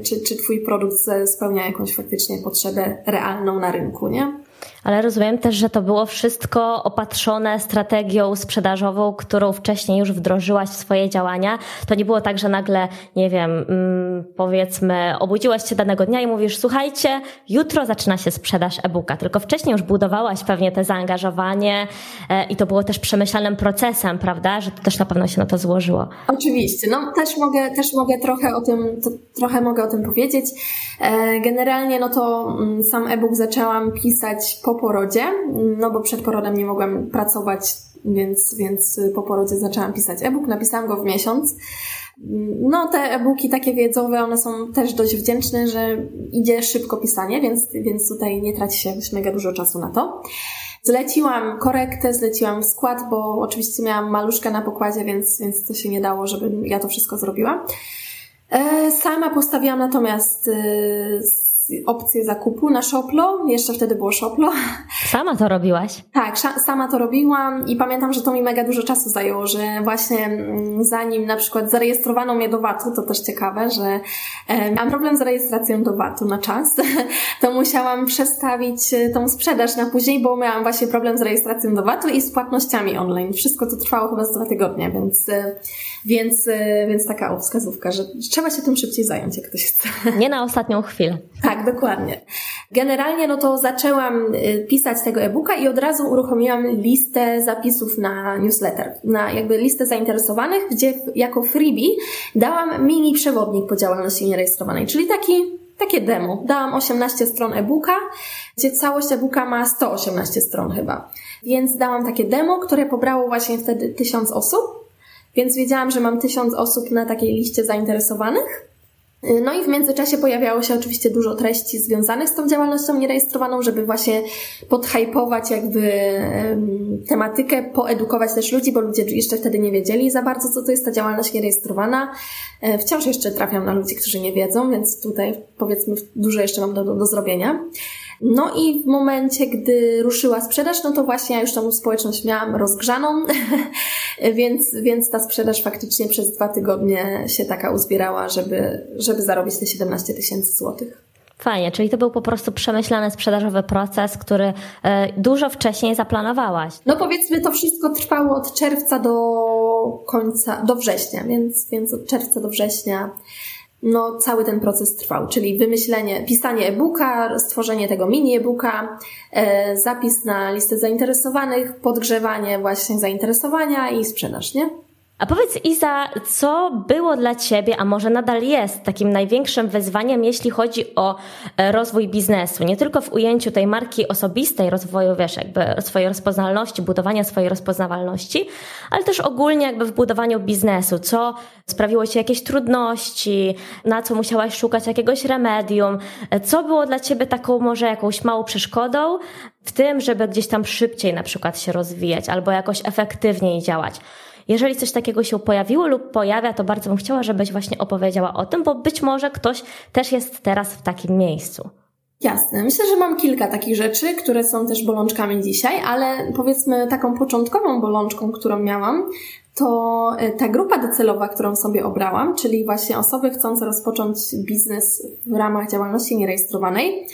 czy, czy twój produkt spełnia jakąś faktycznie potrzebę realną na rynku, nie? Ale rozumiem też, że to było wszystko opatrzone strategią sprzedażową, którą wcześniej już wdrożyłaś w swoje działania. To nie było tak, że nagle, nie wiem, mm, powiedzmy, obudziłaś się danego dnia i mówisz, słuchajcie, jutro zaczyna się sprzedaż e-booka, tylko wcześniej już budowałaś pewnie te zaangażowanie e, i to było też przemyślanym procesem, prawda? Że to też na pewno się na to złożyło. Oczywiście, no też mogę, też mogę trochę o tym, trochę mogę o tym powiedzieć. E, generalnie, no to mm, sam e-book zaczęłam pisać po porodzie, no bo przed porodem nie mogłam pracować, więc, więc po porodzie zaczęłam pisać e-book. Napisałam go w miesiąc. No, te e-booki takie wiedzowe, one są też dość wdzięczne, że idzie szybko pisanie, więc, więc tutaj nie traci się mega dużo czasu na to. Zleciłam korektę, zleciłam skład, bo oczywiście miałam maluszkę na pokładzie, więc, więc to się nie dało, żeby ja to wszystko zrobiła. E, sama postawiłam natomiast y, opcję zakupu na Shoplo. Jeszcze wtedy było Shoplo. Sama to robiłaś? Tak, sama to robiłam i pamiętam, że to mi mega dużo czasu zajęło, że właśnie mm, zanim na przykład zarejestrowano mnie do VAT-u, to też ciekawe, że e, miałam problem z rejestracją do VAT-u na czas, [laughs] to musiałam przestawić e, tą sprzedaż na później, bo miałam właśnie problem z rejestracją do VAT-u i z płatnościami online. Wszystko to trwało chyba z dwa tygodnie, więc, e, więc, więc taka wskazówka, że trzeba się tym szybciej zająć, jak ktoś chce. Nie na ostatnią chwilę. Tak, dokładnie. Generalnie no to zaczęłam y, pisać tego e-booka i od razu uruchomiłam listę zapisów na newsletter, na jakby listę zainteresowanych, gdzie jako freebie dałam mini przewodnik po działalności nierejestrowanej, czyli taki takie demo. Dałam 18 stron e-booka, gdzie całość e-booka ma 118 stron chyba. Więc dałam takie demo, które pobrało właśnie wtedy 1000 osób, więc wiedziałam, że mam 1000 osób na takiej liście zainteresowanych. No i w międzyczasie pojawiało się oczywiście dużo treści związanych z tą działalnością nierejestrowaną, żeby właśnie podhypować jakby tematykę, poedukować też ludzi, bo ludzie jeszcze wtedy nie wiedzieli za bardzo, co to jest ta działalność nierejestrowana. E, wciąż jeszcze trafiam na ludzi, którzy nie wiedzą, więc tutaj powiedzmy dużo jeszcze mam do, do, do zrobienia. No i w momencie, gdy ruszyła sprzedaż, no to właśnie ja już tą społeczność miałam rozgrzaną, [laughs] więc, więc ta sprzedaż faktycznie przez dwa tygodnie się taka uzbierała, żeby, żeby zarobić te 17 tysięcy złotych. Fajnie, czyli to był po prostu przemyślany sprzedażowy proces, który e, dużo wcześniej zaplanowałaś. No powiedzmy, to wszystko trwało od czerwca do końca, do września, więc, więc od czerwca do września no, cały ten proces trwał, czyli wymyślenie, pisanie e-booka, stworzenie tego mini e-booka, e, zapis na listę zainteresowanych, podgrzewanie właśnie zainteresowania i sprzedaż, nie? A powiedz Iza, co było dla Ciebie, a może nadal jest takim największym wyzwaniem, jeśli chodzi o e, rozwój biznesu? Nie tylko w ujęciu tej marki osobistej, rozwoju, wiesz, jakby swojej rozpoznawalności, budowania swojej rozpoznawalności, ale też ogólnie jakby w budowaniu biznesu. Co sprawiło Ci jakieś trudności, na co musiałaś szukać jakiegoś remedium? E, co było dla Ciebie taką może jakąś małą przeszkodą w tym, żeby gdzieś tam szybciej na przykład się rozwijać albo jakoś efektywniej działać? Jeżeli coś takiego się pojawiło lub pojawia, to bardzo bym chciała, żebyś właśnie opowiedziała o tym, bo być może ktoś też jest teraz w takim miejscu. Jasne. Myślę, że mam kilka takich rzeczy, które są też bolączkami dzisiaj, ale powiedzmy taką początkową bolączką, którą miałam, to e, ta grupa docelowa, którą sobie obrałam, czyli właśnie osoby chcące rozpocząć biznes w ramach działalności nierejestrowanej,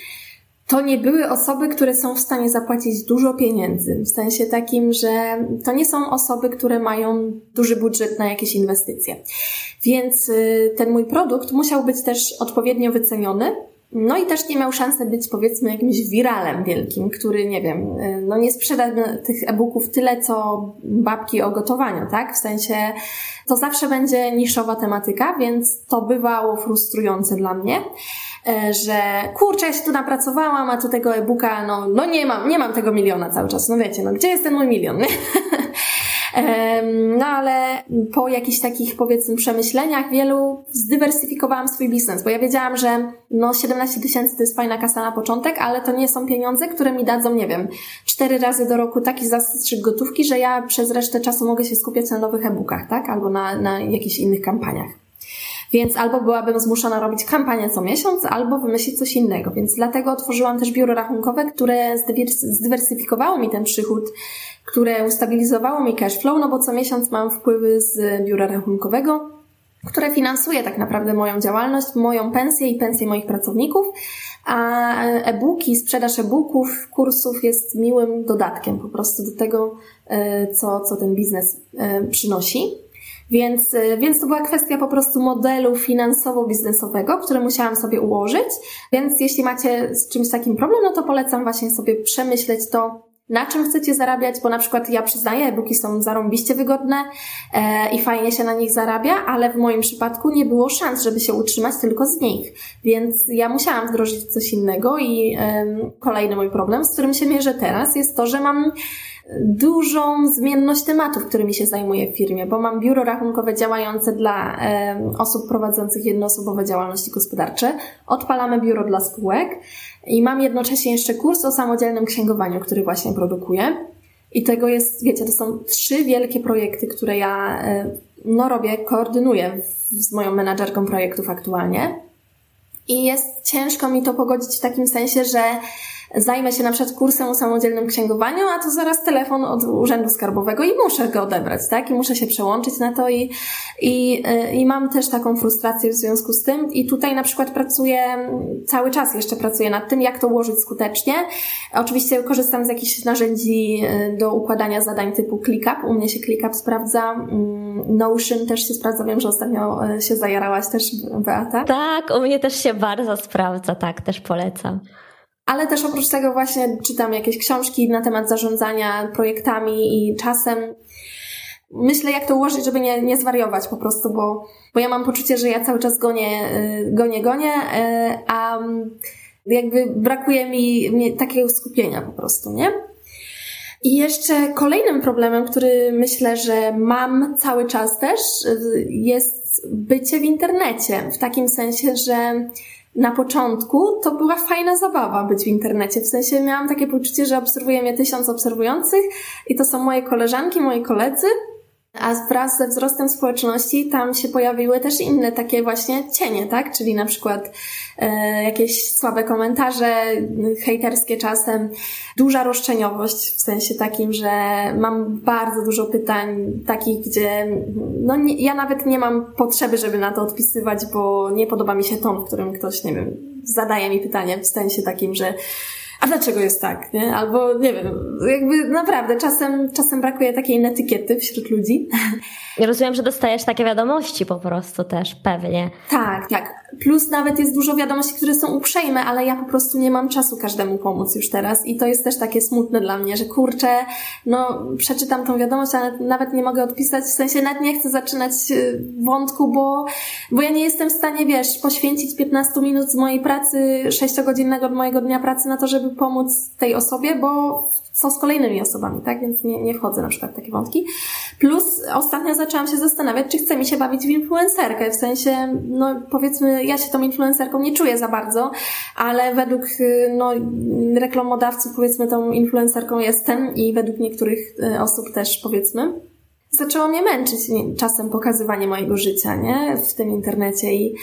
to nie były osoby, które są w stanie zapłacić dużo pieniędzy. W sensie takim, że to nie są osoby, które mają duży budżet na jakieś inwestycje. Więc y, ten mój produkt musiał być też odpowiednio wyceniony. No i też nie miał szansy być powiedzmy jakimś wiralem wielkim, który nie wiem, y, no nie sprzeda tych e-booków tyle co babki o gotowaniu, tak? W sensie to zawsze będzie niszowa tematyka, więc to bywało frustrujące dla mnie. E, że kurczę, ja się tu napracowałam, a tu tego e-booka, no, no nie mam, nie mam tego miliona cały czas. No wiecie, no gdzie jest ten mój milion? [laughs] No ale po jakichś takich powiedzmy przemyśleniach wielu zdywersyfikowałam swój biznes, bo ja wiedziałam, że no 17 tysięcy to jest fajna kasa na początek, ale to nie są pieniądze, które mi dadzą, nie wiem, cztery razy do roku taki zastrzyk gotówki, że ja przez resztę czasu mogę się skupiać na nowych e-bookach, tak? Albo na, na jakichś innych kampaniach. Więc albo byłabym zmuszona robić kampanię co miesiąc, albo wymyślić coś innego. Więc dlatego otworzyłam też biuro rachunkowe, które zdywersyfikowało mi ten przychód, które ustabilizowało mi cash flow, no bo co miesiąc mam wpływy z biura rachunkowego, które finansuje tak naprawdę moją działalność, moją pensję i pensję moich pracowników, a e-booki, sprzedaż e-booków, kursów jest miłym dodatkiem po prostu do tego, e, co, co ten biznes e, przynosi. Więc, y, więc to była kwestia po prostu modelu finansowo-biznesowego, który musiałam sobie ułożyć. Więc jeśli macie z czymś takim problem, no to polecam właśnie sobie przemyśleć to, na czym chcecie zarabiać, bo na przykład ja przyznaję, e-booki są zarąbiście wygodne e, i fajnie się na nich zarabia, ale w moim przypadku nie było szans, żeby się utrzymać tylko z nich. Więc ja musiałam wdrożyć coś innego i e, kolejny mój problem, z którym się mierzę teraz, jest to, że mam dużą zmienność tematów, którymi się zajmuję w firmie, bo mam biuro rachunkowe działające dla osób prowadzących jednoosobowe działalności gospodarcze, odpalamy biuro dla spółek i mam jednocześnie jeszcze kurs o samodzielnym księgowaniu, który właśnie produkuję. I tego jest, wiecie, to są trzy wielkie projekty, które ja no, robię, koordynuję z moją menadżerką projektów aktualnie. I jest ciężko mi to pogodzić w takim sensie, że zajmę się na przykład kursem o samodzielnym księgowaniu, a to zaraz telefon od Urzędu Skarbowego i muszę go odebrać, tak? I muszę się przełączyć na to i, i, y, i mam też taką frustrację w związku z tym. I tutaj na przykład pracuję, cały czas jeszcze pracuję nad tym, jak to ułożyć skutecznie. Oczywiście korzystam z jakichś narzędzi y, do układania zadań typu ClickUp. U mnie się ClickUp sprawdza. Mm, Notion też się sprawdza. Wiem, że ostatnio y, się zajarałaś też, Beata. Tak, u mnie też się bardzo sprawdza, tak, też polecam ale też oprócz tego właśnie czytam jakieś książki na temat zarządzania projektami i czasem. Myślę, jak to ułożyć, żeby nie, nie zwariować po prostu, bo, bo ja mam poczucie, że ja cały czas gonię, y, gonię, gonię, y, a jakby brakuje mi, mi takiego skupienia po prostu, nie? I jeszcze kolejnym problemem, który myślę, że mam cały czas też, y, jest bycie w internecie. W takim sensie, że na początku to była fajna zabawa być w internecie. W sensie miałam takie poczucie, że obserwuje mnie tysiąc obserwujących i to są moje koleżanki, moi koledzy. A wraz ze wzrostem społeczności tam się pojawiły też inne takie właśnie cienie, tak? Czyli na przykład e, jakieś słabe komentarze, hejterskie czasem, duża roszczeniowość w sensie takim, że mam bardzo dużo pytań takich, gdzie no nie, ja nawet nie mam potrzeby, żeby na to odpisywać, bo nie podoba mi się ton, w którym ktoś, nie wiem, zadaje mi pytanie w sensie takim, że a dlaczego jest tak, nie? Albo nie wiem, jakby naprawdę czasem, czasem brakuje takiej etykiety wśród ludzi. Ja rozumiem, że dostajesz takie wiadomości po prostu też, pewnie. Tak, tak. Plus nawet jest dużo wiadomości, które są uprzejme, ale ja po prostu nie mam czasu każdemu pomóc już teraz i to jest też takie smutne dla mnie, że kurczę, no przeczytam tą wiadomość, ale nawet nie mogę odpisać, w sensie nawet nie chcę zaczynać y, wątku, bo, bo ja nie jestem w stanie, wiesz, poświęcić 15 minut z mojej pracy, 6-godzinnego mojego dnia pracy na to, żeby pomóc tej osobie, bo co z kolejnymi osobami, tak? Więc nie, nie wchodzę na przykład w takie wątki. Plus ostatnio zaczęłam się zastanawiać, czy chce mi się bawić w influencerkę, w sensie, no powiedzmy, ja się tą influencerką nie czuję za bardzo, ale według no, reklamodawców powiedzmy tą influencerką jestem i według niektórych y, osób też powiedzmy zaczęło mnie męczyć czasem pokazywanie mojego życia, nie? W tym internecie i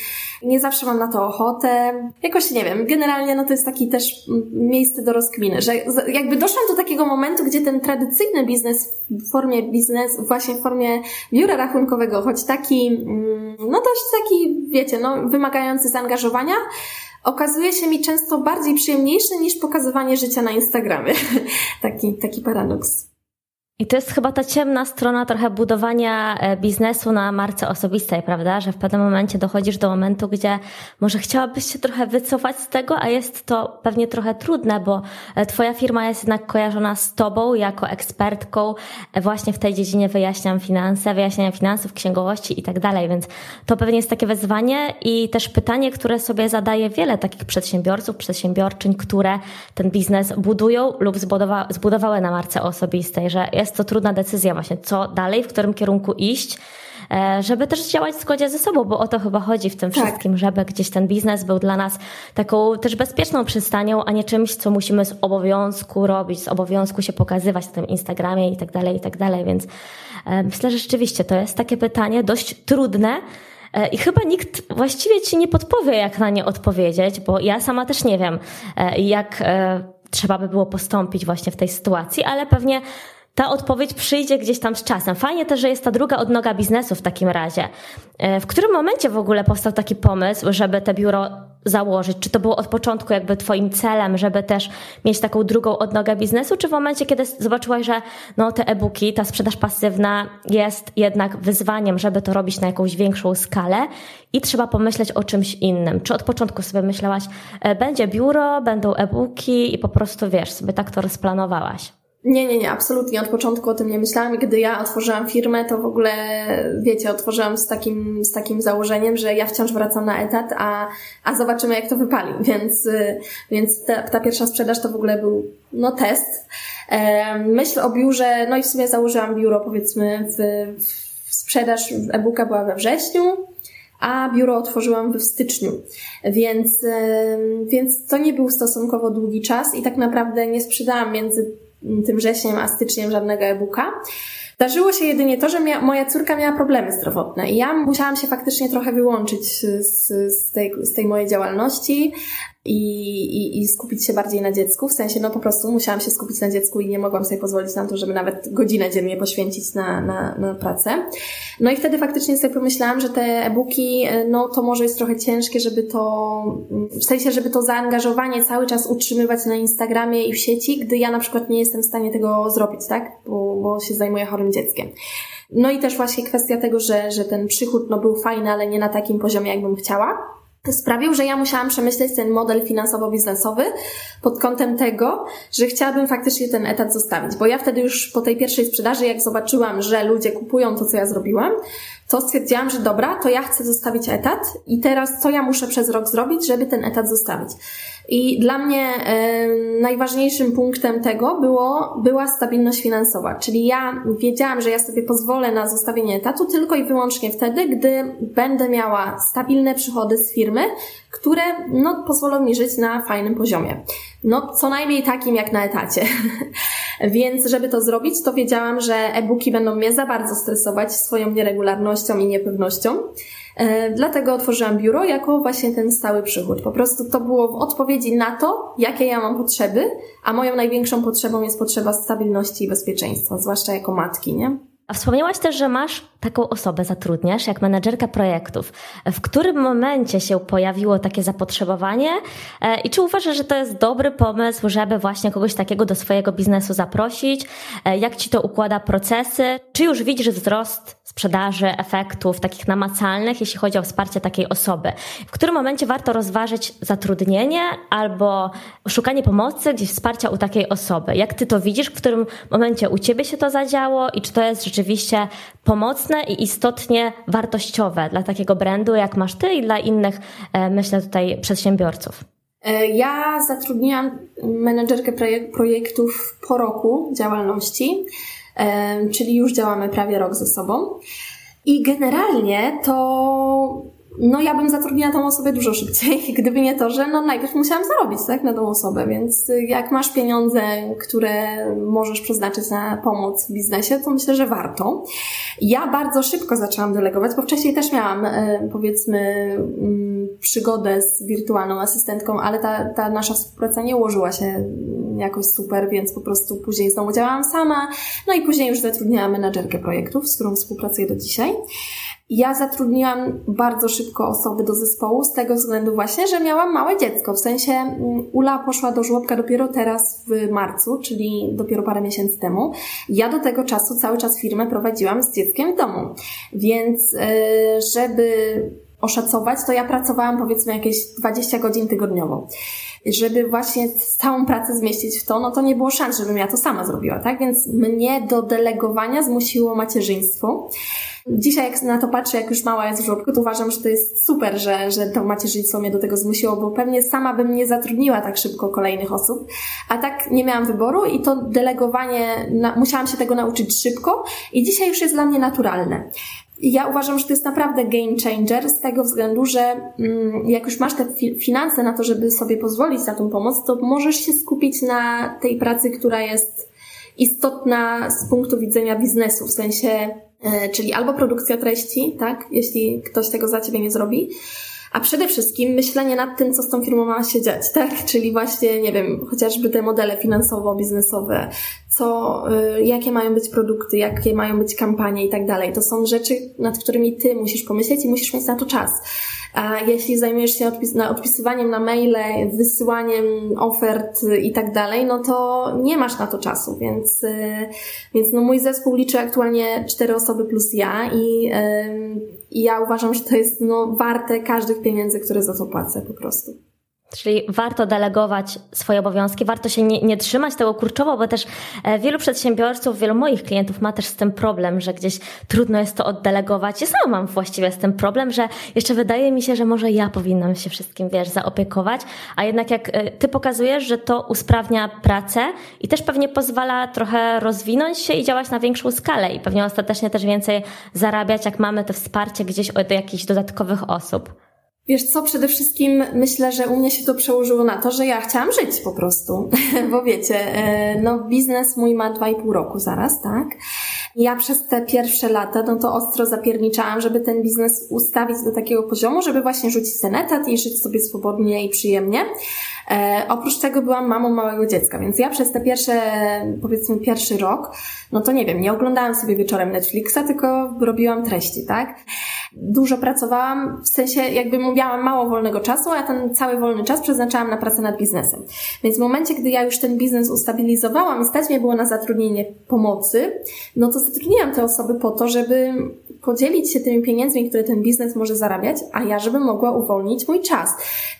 nie zawsze mam na to ochotę. Jakoś nie wiem, generalnie no to jest taki też miejsce do rozkminy, że jakby doszłam do takiego momentu, gdzie ten tradycyjny biznes w formie biznes, właśnie w formie biura rachunkowego, choć taki, mm, no dość taki, wiecie, no wymagający zaangażowania, okazuje się mi często bardziej przyjemniejszy niż pokazywanie życia na Instagramie. [laughs] taki, taki paradoks. I to jest chyba ta ciemna strona trochę budowania e, biznesu na marce osobistej, prawda? Że w pewnym momencie dochodzisz do momentu, gdzie może chciałabyś się trochę wycofać z tego, a jest to pewnie trochę trudne, bo e, Twoja firma jest jednak kojarzona z Tobą jako ekspertką e, właśnie w tej dziedzinie wyjaśniam finanse, wyjaśniania finansów, księgowości i tak dalej, więc to pewnie jest takie wyzwanie i też pytanie, które sobie zadaje wiele takich przedsiębiorców, przedsiębiorczyń, które ten biznes budują lub zbudowa zbudowały na marce osobistej, że to trudna decyzja właśnie, co dalej, w którym kierunku iść, e, żeby też działać w zgodzie ze sobą, bo o to chyba chodzi w tym tak. wszystkim, żeby gdzieś ten biznes był dla nas taką też bezpieczną przystanią, a nie czymś, co musimy z obowiązku robić, z obowiązku się pokazywać na tym Instagramie i tak dalej, i tak dalej, więc e, myślę, że rzeczywiście to jest takie pytanie dość trudne, e, i chyba nikt właściwie ci nie podpowie, jak na nie odpowiedzieć, bo ja sama też nie wiem, jak trzeba by było postąpić właśnie w tej sytuacji, ale pewnie ta odpowiedź przyjdzie gdzieś tam z czasem. Fajnie też, że jest ta druga odnoga biznesu w takim razie. E, w którym momencie w ogóle powstał taki pomysł, żeby te biuro założyć? Czy to było od początku jakby twoim celem, żeby też mieć taką drugą odnogę biznesu, czy w momencie, kiedy zobaczyłaś, że no te e-booki, ta sprzedaż pasywna jest jednak wyzwaniem, żeby to robić na jakąś większą skalę i trzeba pomyśleć o czymś innym? Czy od początku sobie myślałaś, e, będzie biuro, będą e-booki i po prostu wiesz, sobie tak to rozplanowałaś? Nie, nie, nie, absolutnie. Od początku o tym nie myślałam gdy ja otworzyłam firmę, to w ogóle, wiecie, otworzyłam z takim, z takim założeniem, że ja wciąż wracam na etat, a, a zobaczymy jak to wypali. [laughs] Więc, więc ta, ta pierwsza sprzedaż to w ogóle był, no, test. Myśl o biurze, no i w sumie założyłam biuro, powiedzmy, w, w sprzedaż e-booka była we wrześniu, a biuro otworzyłam w styczniu, więc, więc to nie był stosunkowo długi czas i tak naprawdę nie sprzedałam między tym wrześniem, a styczniem żadnego e-booka. Zdarzyło się jedynie to, że mia moja córka miała problemy zdrowotne i ja musiałam się faktycznie trochę wyłączyć z, z, tej, z tej mojej działalności i, i, i skupić się bardziej na dziecku. W sensie, no po prostu musiałam się skupić na dziecku i nie mogłam sobie pozwolić na to, żeby nawet godzinę dziennie poświęcić na, na, na pracę. No i wtedy faktycznie sobie pomyślałam, że te e-booki, no to może jest trochę ciężkie, żeby to, w sensie, żeby to zaangażowanie cały czas utrzymywać na Instagramie i w sieci, gdy ja na przykład nie jestem w stanie tego zrobić, tak? Bo, bo się zajmuję chorym dzieckiem. No i też właśnie kwestia tego, że, że ten przychód no, był fajny, ale nie na takim poziomie, jakbym chciała sprawił, że ja musiałam przemyśleć ten model finansowo-biznesowy pod kątem tego, że chciałabym faktycznie ten etat zostawić. Bo ja wtedy już po tej pierwszej sprzedaży, jak zobaczyłam, że ludzie kupują to, co ja zrobiłam, to stwierdziłam, że dobra, to ja chcę zostawić etat i teraz co ja muszę przez rok zrobić, żeby ten etat zostawić. I dla mnie y, najważniejszym punktem tego było, była stabilność finansowa. Czyli ja wiedziałam, że ja sobie pozwolę na zostawienie etatu tylko i wyłącznie wtedy, gdy będę miała stabilne przychody z firmy, które no, pozwolą mi żyć na fajnym poziomie. No, co najmniej takim jak na etacie. [laughs] Więc, żeby to zrobić, to wiedziałam, że e-booki będą mnie za bardzo stresować swoją nieregularnością i niepewnością. E, dlatego otworzyłam biuro jako właśnie ten stały przychód. Po prostu to było w odpowiedzi na to, jakie ja mam potrzeby, a moją największą potrzebą jest potrzeba stabilności i bezpieczeństwa, zwłaszcza jako matki, nie? A wspomniałaś też, że masz taką osobę, zatrudniasz jak menedżerka projektów. W którym momencie się pojawiło takie zapotrzebowanie e, i czy uważasz, że to jest dobry pomysł, żeby właśnie kogoś takiego do swojego biznesu zaprosić? E, jak ci to układa procesy? Czy już widzisz wzrost sprzedaży, efektów takich namacalnych, jeśli chodzi o wsparcie takiej osoby? W którym momencie warto rozważyć zatrudnienie albo szukanie pomocy, gdzieś wsparcia u takiej osoby? Jak ty to widzisz? W którym momencie u ciebie się to zadziało i czy to jest rzeczywiście pomocne i istotnie wartościowe dla takiego brandu, jak masz ty i dla innych, e, myślę tutaj, przedsiębiorców? E, ja zatrudniłam menedżerkę projektów po roku działalności, e, czyli już działamy prawie rok ze sobą. I generalnie to no ja bym zatrudniła tą osobę dużo szybciej, [laughs] gdyby nie to, że no najpierw musiałam zarobić, tak, na tą osobę, więc jak masz pieniądze, które możesz przeznaczyć na pomoc w biznesie, to myślę, że warto. Ja bardzo szybko zaczęłam delegować, bo wcześniej też miałam, e, powiedzmy, mm, przygodę z wirtualną asystentką, ale ta, ta nasza współpraca nie ułożyła się jakoś super, więc po prostu później znowu działałam sama, no i później już zatrudniałam menadżerkę projektów, z którą współpracuję do dzisiaj. Ja zatrudniłam bardzo szybko osoby do zespołu z tego względu właśnie, że miałam małe dziecko. W sensie mm, Ula poszła do żłobka dopiero teraz w marcu, czyli dopiero parę miesięcy temu. Ja do tego czasu cały czas firmę prowadziłam z dzieckiem w domu. Więc e, żeby oszacować, to ja pracowałam powiedzmy jakieś 20 godzin tygodniowo. Żeby właśnie całą pracę zmieścić w to, no to nie było szans, żebym ja to sama zrobiła, tak? Więc mnie do delegowania zmusiło macierzyństwo. Dzisiaj jak na to patrzę, jak już mała jest w żłobku, to uważam, że to jest super, że, że to macierzyństwo mnie do tego zmusiło, bo pewnie sama bym nie zatrudniła tak szybko kolejnych osób, a tak nie miałam wyboru i to delegowanie, na, musiałam się tego nauczyć szybko i dzisiaj już jest dla mnie naturalne. Ja uważam, że to jest naprawdę game changer z tego względu, że mm, jak już masz te finanse na to, żeby sobie pozwolić na tą pomoc, to możesz się skupić na tej pracy, która jest istotna z punktu widzenia biznesu, w sensie, e, czyli albo produkcja treści, tak, jeśli ktoś tego za ciebie nie zrobi, a przede wszystkim myślenie nad tym, co z tą firmą ma się dziać, tak? Czyli właśnie, nie wiem, chociażby te modele finansowo-biznesowe, co, y, jakie mają być produkty, jakie mają być kampanie i tak dalej. To są rzeczy, nad którymi ty musisz pomyśleć i musisz mieć na to czas. A jeśli zajmujesz się odpis na odpisywaniem na maile, wysyłaniem ofert i tak dalej, no to nie masz na to czasu, więc, y, więc no mój zespół liczy aktualnie cztery osoby plus ja i, i ja uważam, że to jest no warte każdych pieniędzy, które za to płacę po prostu. Czyli warto delegować swoje obowiązki, warto się nie, nie, trzymać tego kurczowo, bo też e, wielu przedsiębiorców, wielu moich klientów ma też z tym problem, że gdzieś trudno jest to oddelegować. Ja sama mam właściwie z tym problem, że jeszcze wydaje mi się, że może ja powinnam się wszystkim, wiesz, zaopiekować, a jednak jak e, ty pokazujesz, że to usprawnia pracę i też pewnie pozwala trochę rozwinąć się i działać na większą skalę i pewnie ostatecznie też więcej zarabiać, jak mamy to wsparcie gdzieś od jakichś dodatkowych osób. Wiesz co, przede wszystkim myślę, że u mnie się to przełożyło na to, że ja chciałam żyć po prostu. [laughs] Bo wiecie, e, no biznes mój ma dwa i pół roku zaraz, tak? Ja przez te pierwsze lata, no to ostro zapierniczałam, żeby ten biznes ustawić do takiego poziomu, żeby właśnie rzucić ten etat i żyć sobie swobodnie i przyjemnie. E, oprócz tego byłam mamą małego dziecka, więc ja przez te pierwsze, powiedzmy pierwszy rok, no to nie wiem, nie oglądałam sobie wieczorem Netflixa, tylko robiłam treści, tak? Dużo pracowałam, w sensie jakby miałam mało wolnego czasu, a ten cały wolny czas przeznaczałam na pracę nad biznesem. Więc w momencie, gdy ja już ten biznes ustabilizowałam i stać mnie było na zatrudnienie pomocy, no to zatrudniłam te osoby po to, żeby podzielić się tymi pieniędzmi, które ten biznes może zarabiać, a ja, żebym mogła uwolnić mój czas.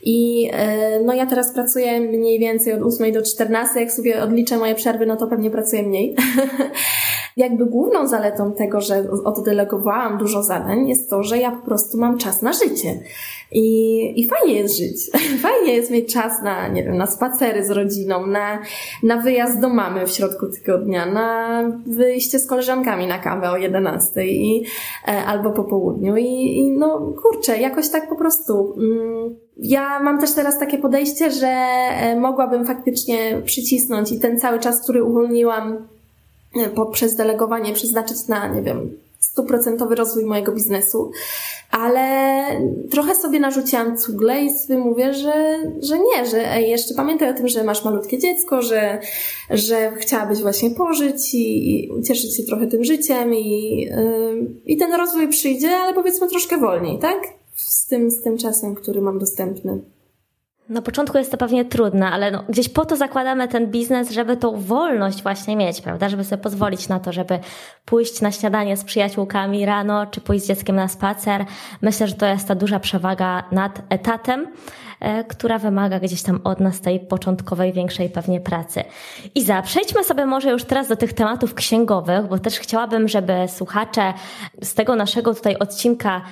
I e, no ja teraz pracuję mniej więcej od 8 do 14, jak sobie odliczę moje przerwy, no to pewnie pracuję mniej. [laughs] Jakby główną zaletą tego, że oddelegowałam dużo zadań jest to, że ja po prostu mam czas na życie. I, I fajnie jest żyć. [laughs] Fajnie jest mieć czas na, nie wiem, na spacery z rodziną, na, na wyjazd do mamy w środku tygodnia, na wyjście z koleżankami na kawę o 11 i, e, albo po południu. I, I no kurczę, jakoś tak po prostu. Mm, ja mam też teraz takie podejście, że e, mogłabym faktycznie przycisnąć i ten cały czas, który uwolniłam e, poprzez delegowanie przeznaczyć na, nie wiem, stuprocentowy rozwój mojego biznesu, ale trochę sobie narzuciłam cugle i sobie mówię, że, że nie, że jeszcze pamiętaj o tym, że masz malutkie dziecko, że, że chciałabyś właśnie pożyć i, i cieszyć się trochę tym życiem i, yy, i ten rozwój przyjdzie, ale powiedzmy troszkę wolniej, tak? Z tym, z tym czasem, który mam dostępny. Na początku jest to pewnie trudne, ale no, gdzieś po to zakładamy ten biznes, żeby tą wolność właśnie mieć, prawda? Żeby sobie pozwolić na to, żeby pójść na śniadanie z przyjaciółkami rano, czy pójść z dzieckiem na spacer. Myślę, że to jest ta duża przewaga nad etatem, e, która wymaga gdzieś tam od nas tej początkowej, większej pewnie pracy. Iza, przejdźmy sobie może już teraz do tych tematów księgowych, bo też chciałabym, żeby słuchacze z tego naszego tutaj odcinka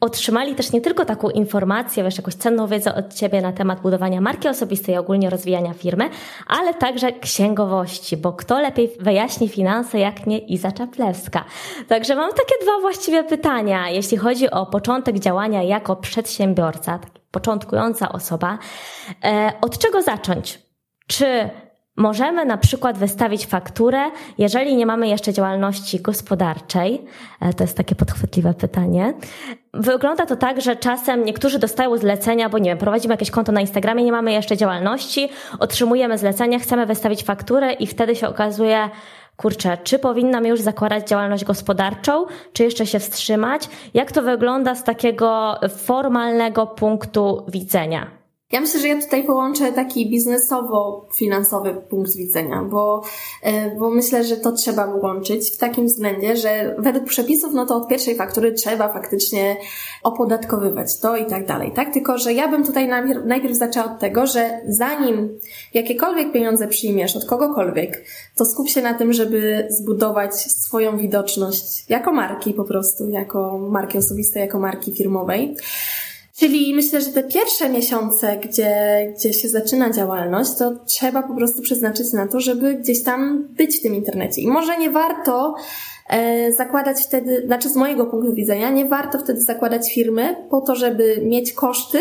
otrzymali też nie tylko taką informację, wiesz, jakąś cenną wiedzę od Ciebie na temat budowania marki osobistej ogólnie rozwijania firmy, ale także księgowości, bo kto lepiej wyjaśni finanse, jak nie Iza Czaplewska. Także mam takie dwa właściwe pytania, jeśli chodzi o początek działania jako przedsiębiorca, początkująca osoba. E, od czego zacząć? Czy Możemy na przykład wystawić fakturę, jeżeli nie mamy jeszcze działalności gospodarczej. E, to jest takie podchwytliwe pytanie. Wygląda to tak, że czasem niektórzy dostają zlecenia, bo nie wiem, prowadzimy jakieś konto na Instagramie, nie mamy jeszcze działalności, otrzymujemy zlecenia, chcemy wystawić fakturę i wtedy się okazuje, kurczę, czy powinnam już zakładać działalność gospodarczą, czy jeszcze się wstrzymać? Jak to wygląda z takiego formalnego punktu widzenia? Ja myślę, że ja tutaj połączę taki biznesowo-finansowy punkt widzenia, bo, e, bo myślę, że to trzeba łączyć w takim względzie, że według przepisów, no to od pierwszej faktury trzeba faktycznie opodatkowywać to i tak dalej, tak? Tylko, że ja bym tutaj najpierw, najpierw zaczęła od tego, że zanim jakiekolwiek pieniądze przyjmiesz od kogokolwiek, to skup się na tym, żeby zbudować swoją widoczność jako marki po prostu, jako marki osobistej, jako marki firmowej. Czyli myślę, że te pierwsze miesiące, gdzie, gdzie się zaczyna działalność, to trzeba po prostu przeznaczyć na to, żeby gdzieś tam być w tym internecie. I może nie warto e, zakładać wtedy, znaczy z mojego punktu widzenia, nie warto wtedy zakładać firmy po to, żeby mieć koszty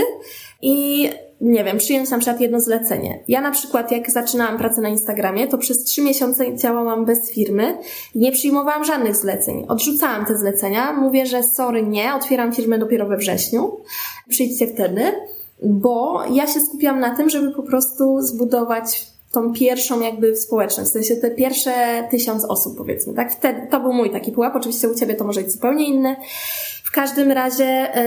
i nie wiem, przyjąć na przykład jedno zlecenie. Ja na przykład jak zaczynałam pracę na Instagramie, to przez trzy miesiące działałam bez firmy nie przyjmowałam żadnych zleceń. Odrzucałam te zlecenia, mówię, że sorry, nie, otwieram firmę dopiero we wrześniu. Przyjdźcie wtedy, bo ja się skupiłam na tym, żeby po prostu zbudować tą pierwszą jakby społeczność, w sensie te pierwsze tysiąc osób powiedzmy, tak? Wtedy, to był mój taki pułap, oczywiście u Ciebie to może być zupełnie inny. W każdym razie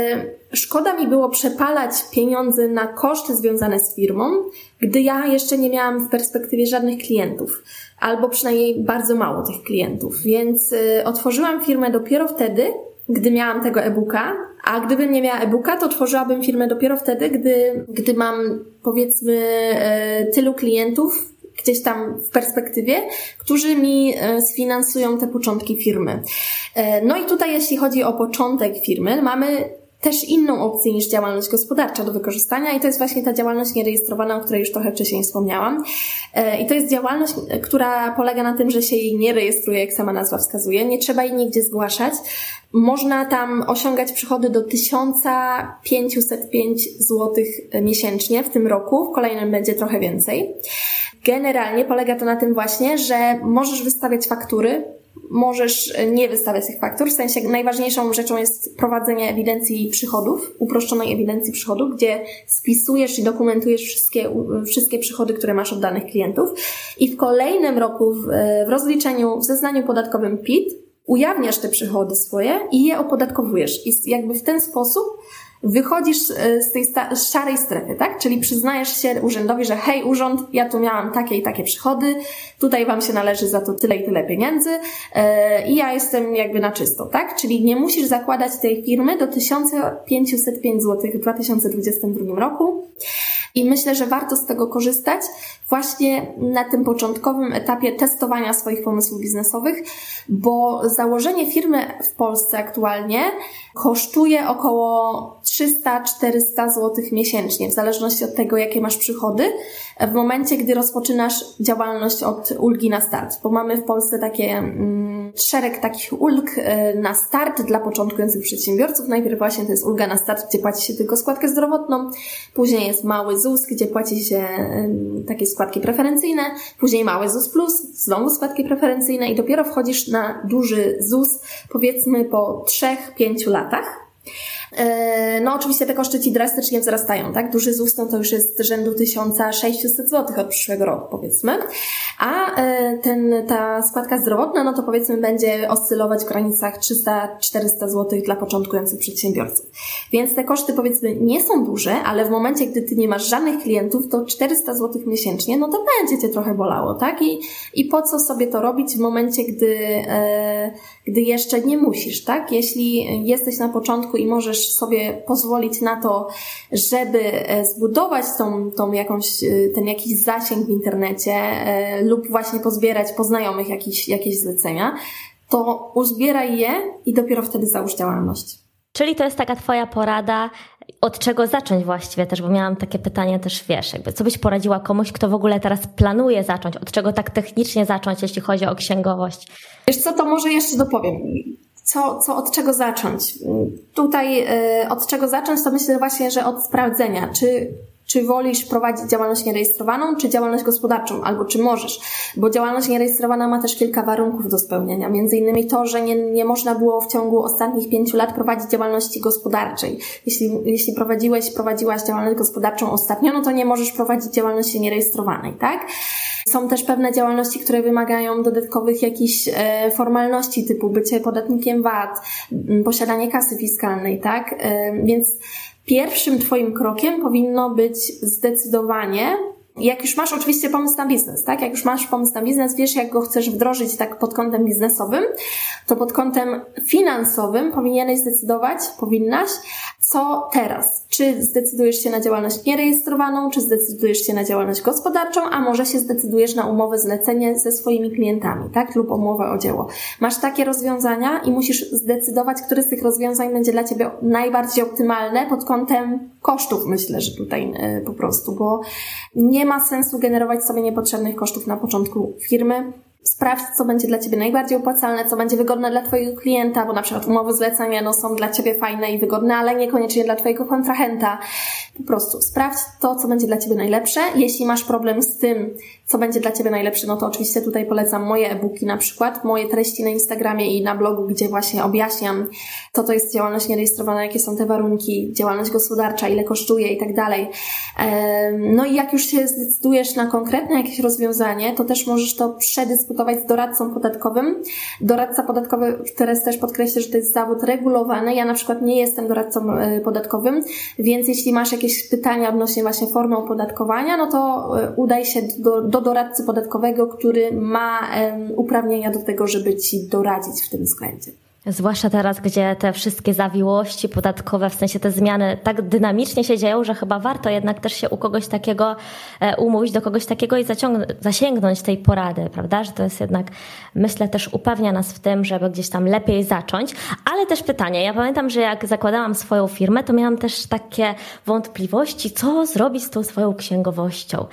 y, szkoda mi było przepalać pieniądze na koszty związane z firmą, gdy ja jeszcze nie miałam w perspektywie żadnych klientów, albo przynajmniej bardzo mało tych klientów. Więc y, otworzyłam firmę dopiero wtedy, gdy miałam tego e-booka, a gdybym nie miała e-booka, to tworzyłabym firmę dopiero wtedy, gdy, gdy mam powiedzmy y, tylu klientów, gdzieś tam w perspektywie, którzy mi e, sfinansują te początki firmy. E, no i tutaj, jeśli chodzi o początek firmy, mamy też inną opcję niż działalność gospodarcza do wykorzystania i to jest właśnie ta działalność nierejestrowana, o której już trochę wcześniej wspomniałam. E, I to jest działalność, która polega na tym, że się jej nie rejestruje, jak sama nazwa wskazuje. Nie trzeba jej nigdzie zgłaszać. Można tam osiągać przychody do 1505 zł miesięcznie w tym roku, w kolejnym będzie trochę więcej. Generalnie polega to na tym właśnie, że możesz wystawiać faktury, możesz nie wystawiać tych faktur. W sensie najważniejszą rzeczą jest prowadzenie ewidencji przychodów, uproszczonej ewidencji przychodów, gdzie spisujesz i dokumentujesz wszystkie, wszystkie przychody, które masz od danych klientów. I w kolejnym roku w, w rozliczeniu, w zeznaniu podatkowym PIT ujawniasz te przychody swoje i je opodatkowujesz. I jakby w ten sposób wychodzisz e, z tej szarej strefy, tak? Czyli przyznajesz się urzędowi, że hej urząd, ja tu miałam takie i takie przychody, tutaj wam się należy za to tyle i tyle pieniędzy yy, i ja jestem jakby na czysto, tak? Czyli nie musisz zakładać tej firmy do 1505 zł w 2022 roku. I myślę, że warto z tego korzystać właśnie na tym początkowym etapie testowania swoich pomysłów biznesowych, bo założenie firmy w Polsce aktualnie kosztuje około 300-400 zł miesięcznie, w zależności od tego, jakie masz przychody, w momencie, gdy rozpoczynasz działalność od ulgi na start, bo mamy w Polsce takie mm, szereg takich ulg y, na start dla początkujących przedsiębiorców. Najpierw właśnie to jest ulga na start, gdzie płaci się tylko składkę zdrowotną, później jest mały ZUS, gdzie płaci się y, takie składki preferencyjne, później mały ZUS plus, znowu składki preferencyjne i dopiero wchodzisz na duży ZUS, powiedzmy po 3-5 latach. E, no oczywiście te koszty ci drastycznie wzrastają, tak? Duży ZUS no to już jest rzędu 1600 zł od przyszłego roku powiedzmy, a e, ten, ta składka zdrowotna no to powiedzmy będzie oscylować w granicach 300-400 zł dla początkujących przedsiębiorców. Więc te koszty powiedzmy nie są duże, ale w momencie, gdy ty nie masz żadnych klientów, to 400 zł miesięcznie, no to będzie cię trochę bolało, tak? I, i po co sobie to robić w momencie, gdy, e, gdy jeszcze nie musisz, tak? Jeśli jesteś na początku i możesz sobie pozwolić na to, żeby e, zbudować tą, tą jakąś, e, ten jakiś zasięg w internecie e, lub właśnie pozbierać poznajomych jakieś, jakieś zlecenia, to uzbieraj je i dopiero wtedy załóż działalność. Czyli to jest taka Twoja porada, od czego zacząć właściwie też, bo miałam takie pytanie też, wiesz, jakby co byś poradziła komuś, kto w ogóle teraz planuje zacząć, od czego tak technicznie zacząć, jeśli chodzi o księgowość? Wiesz co, to może jeszcze dopowiem co, co od czego zacząć? Tutaj y, od czego zacząć, to myślę właśnie, że od sprawdzenia, czy Czy wolisz prowadzić działalność nierejestrowaną, czy działalność gospodarczą, albo czy możesz? Bo działalność nierejestrowana ma też kilka warunków do spełnienia. Między innymi to, że nie, nie można było w ciągu ostatnich pięciu lat prowadzić działalności gospodarczej. Jeśli, jeśli prowadziłeś, prowadziłaś działalność gospodarczą ostatnio, no to nie możesz prowadzić działalności nierejestrowanej, tak? Są też pewne działalności, które wymagają dodatkowych jakichś e, formalności typu bycie podatnikiem VAT, posiadanie kasy fiskalnej, tak? E, więc pierwszym Twoim krokiem powinno być zdecydowanie jak już masz oczywiście pomysł na biznes, tak? Jak już masz pomysł na biznes, wiesz, jak go chcesz wdrożyć tak pod kątem biznesowym, to pod kątem finansowym powinieneś zdecydować, powinnaś, co teraz? Czy zdecydujesz się na działalność nierejestrowaną, czy zdecydujesz się na działalność gospodarczą, a może się zdecydujesz na umowę zlecenie ze swoimi klientami, tak? Lub umowę o dzieło. Masz takie rozwiązania i musisz zdecydować, które z tych rozwiązań będzie dla Ciebie najbardziej optymalne pod kątem kosztów, myślę, że tutaj e, po prostu, bo nie ma sensu generować sobie niepotrzebnych kosztów na początku firmy Sprawdź, co będzie dla Ciebie najbardziej opłacalne, co będzie wygodne dla Twojego klienta, bo na przykład umowy zlecenia no, są dla Ciebie fajne i wygodne, ale niekoniecznie dla Twojego kontrahenta. Po prostu sprawdź to, co będzie dla Ciebie najlepsze. Jeśli masz problem z tym, co będzie dla Ciebie najlepsze, no to oczywiście tutaj polecam moje e-booki na przykład, moje treści na Instagramie i na blogu, gdzie właśnie objaśniam, co to jest działalność nierejestrowana, jakie są te warunki, działalność gospodarcza, ile kosztuje i tak dalej. No i jak już się zdecydujesz na konkretne jakieś rozwiązanie, to też możesz to przedyskutować z doradcą podatkowym. Doradca podatkowy, teraz też podkreślę, że to jest zawód regulowany. Ja na przykład nie jestem doradcą e, podatkowym, więc jeśli masz jakieś pytania odnośnie właśnie formy opodatkowania, no to e, udaj się do, do doradcy podatkowego, który ma uprawnienia do tego, żeby Ci doradzić w tym względzie. Zwłaszcza teraz, gdzie te wszystkie zawiłości podatkowe, w sensie te zmiany tak dynamicznie się dzieją, że chyba warto jednak też się u kogoś takiego e, umówić, do kogoś takiego i zasięgnąć tej porady, prawda? Że to jest jednak, myślę, też upewnia nas w tym, żeby gdzieś tam lepiej zacząć. Ale też pytanie, ja pamiętam, że jak zakładałam swoją firmę, to miałam też takie wątpliwości, co zrobić z tą swoją księgowością.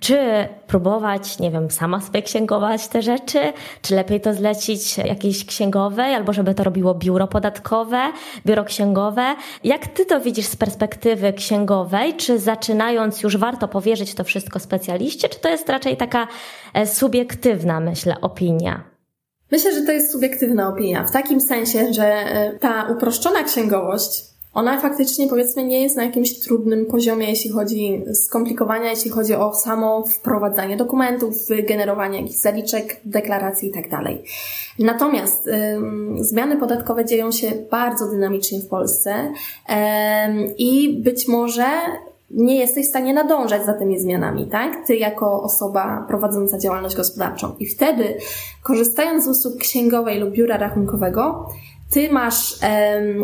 Czy próbować, nie wiem, sama sobie księgować te rzeczy, czy lepiej to zlecić jakiejś księgowej, albo żeby to robiło biuro podatkowe, biuro księgowe. Jak ty to widzisz z perspektywy księgowej? Czy zaczynając już warto powierzyć to wszystko specjaliście, czy to jest raczej taka e, subiektywna, myślę, opinia? Myślę, że to jest subiektywna opinia, w takim sensie, że e, ta uproszczona księgowość ona faktycznie powiedzmy nie jest na jakimś trudnym poziomie, jeśli chodzi skomplikowania, jeśli chodzi o samo wprowadzanie dokumentów, generowanie jakichś zaliczek, deklaracji itd. Tak Natomiast zmiany podatkowe dzieją się bardzo dynamicznie w Polsce ym, i być może nie jesteś w stanie nadążać za tymi zmianami, tak? Ty jako osoba prowadząca działalność gospodarczą. I wtedy, korzystając z usług księgowej lub biura rachunkowego, ty masz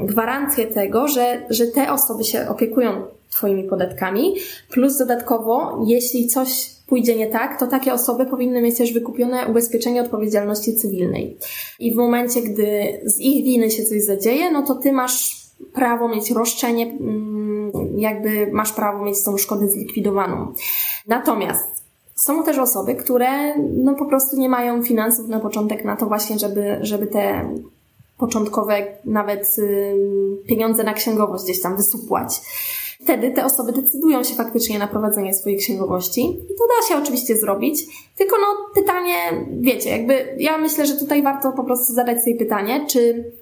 gwarancję tego, że, że te osoby się opiekują Twoimi podatkami, plus dodatkowo, jeśli coś pójdzie nie tak, to takie osoby powinny mieć też wykupione ubezpieczenie odpowiedzialności cywilnej. I w momencie, gdy z ich winy się coś zadzieje, no to Ty masz prawo mieć roszczenie, mm, jakby masz prawo mieć tą szkodę zlikwidowaną. Natomiast są też osoby, które no po prostu nie mają finansów na początek na to właśnie, żeby, żeby te początkowe nawet pieniądze na księgowość gdzieś tam wysupłać. Wtedy te osoby decydują się faktycznie na prowadzenie swojej księgowości i to da się oczywiście zrobić, tylko no pytanie, wiecie, jakby ja myślę, że tutaj warto po prostu zadać sobie pytanie, czy,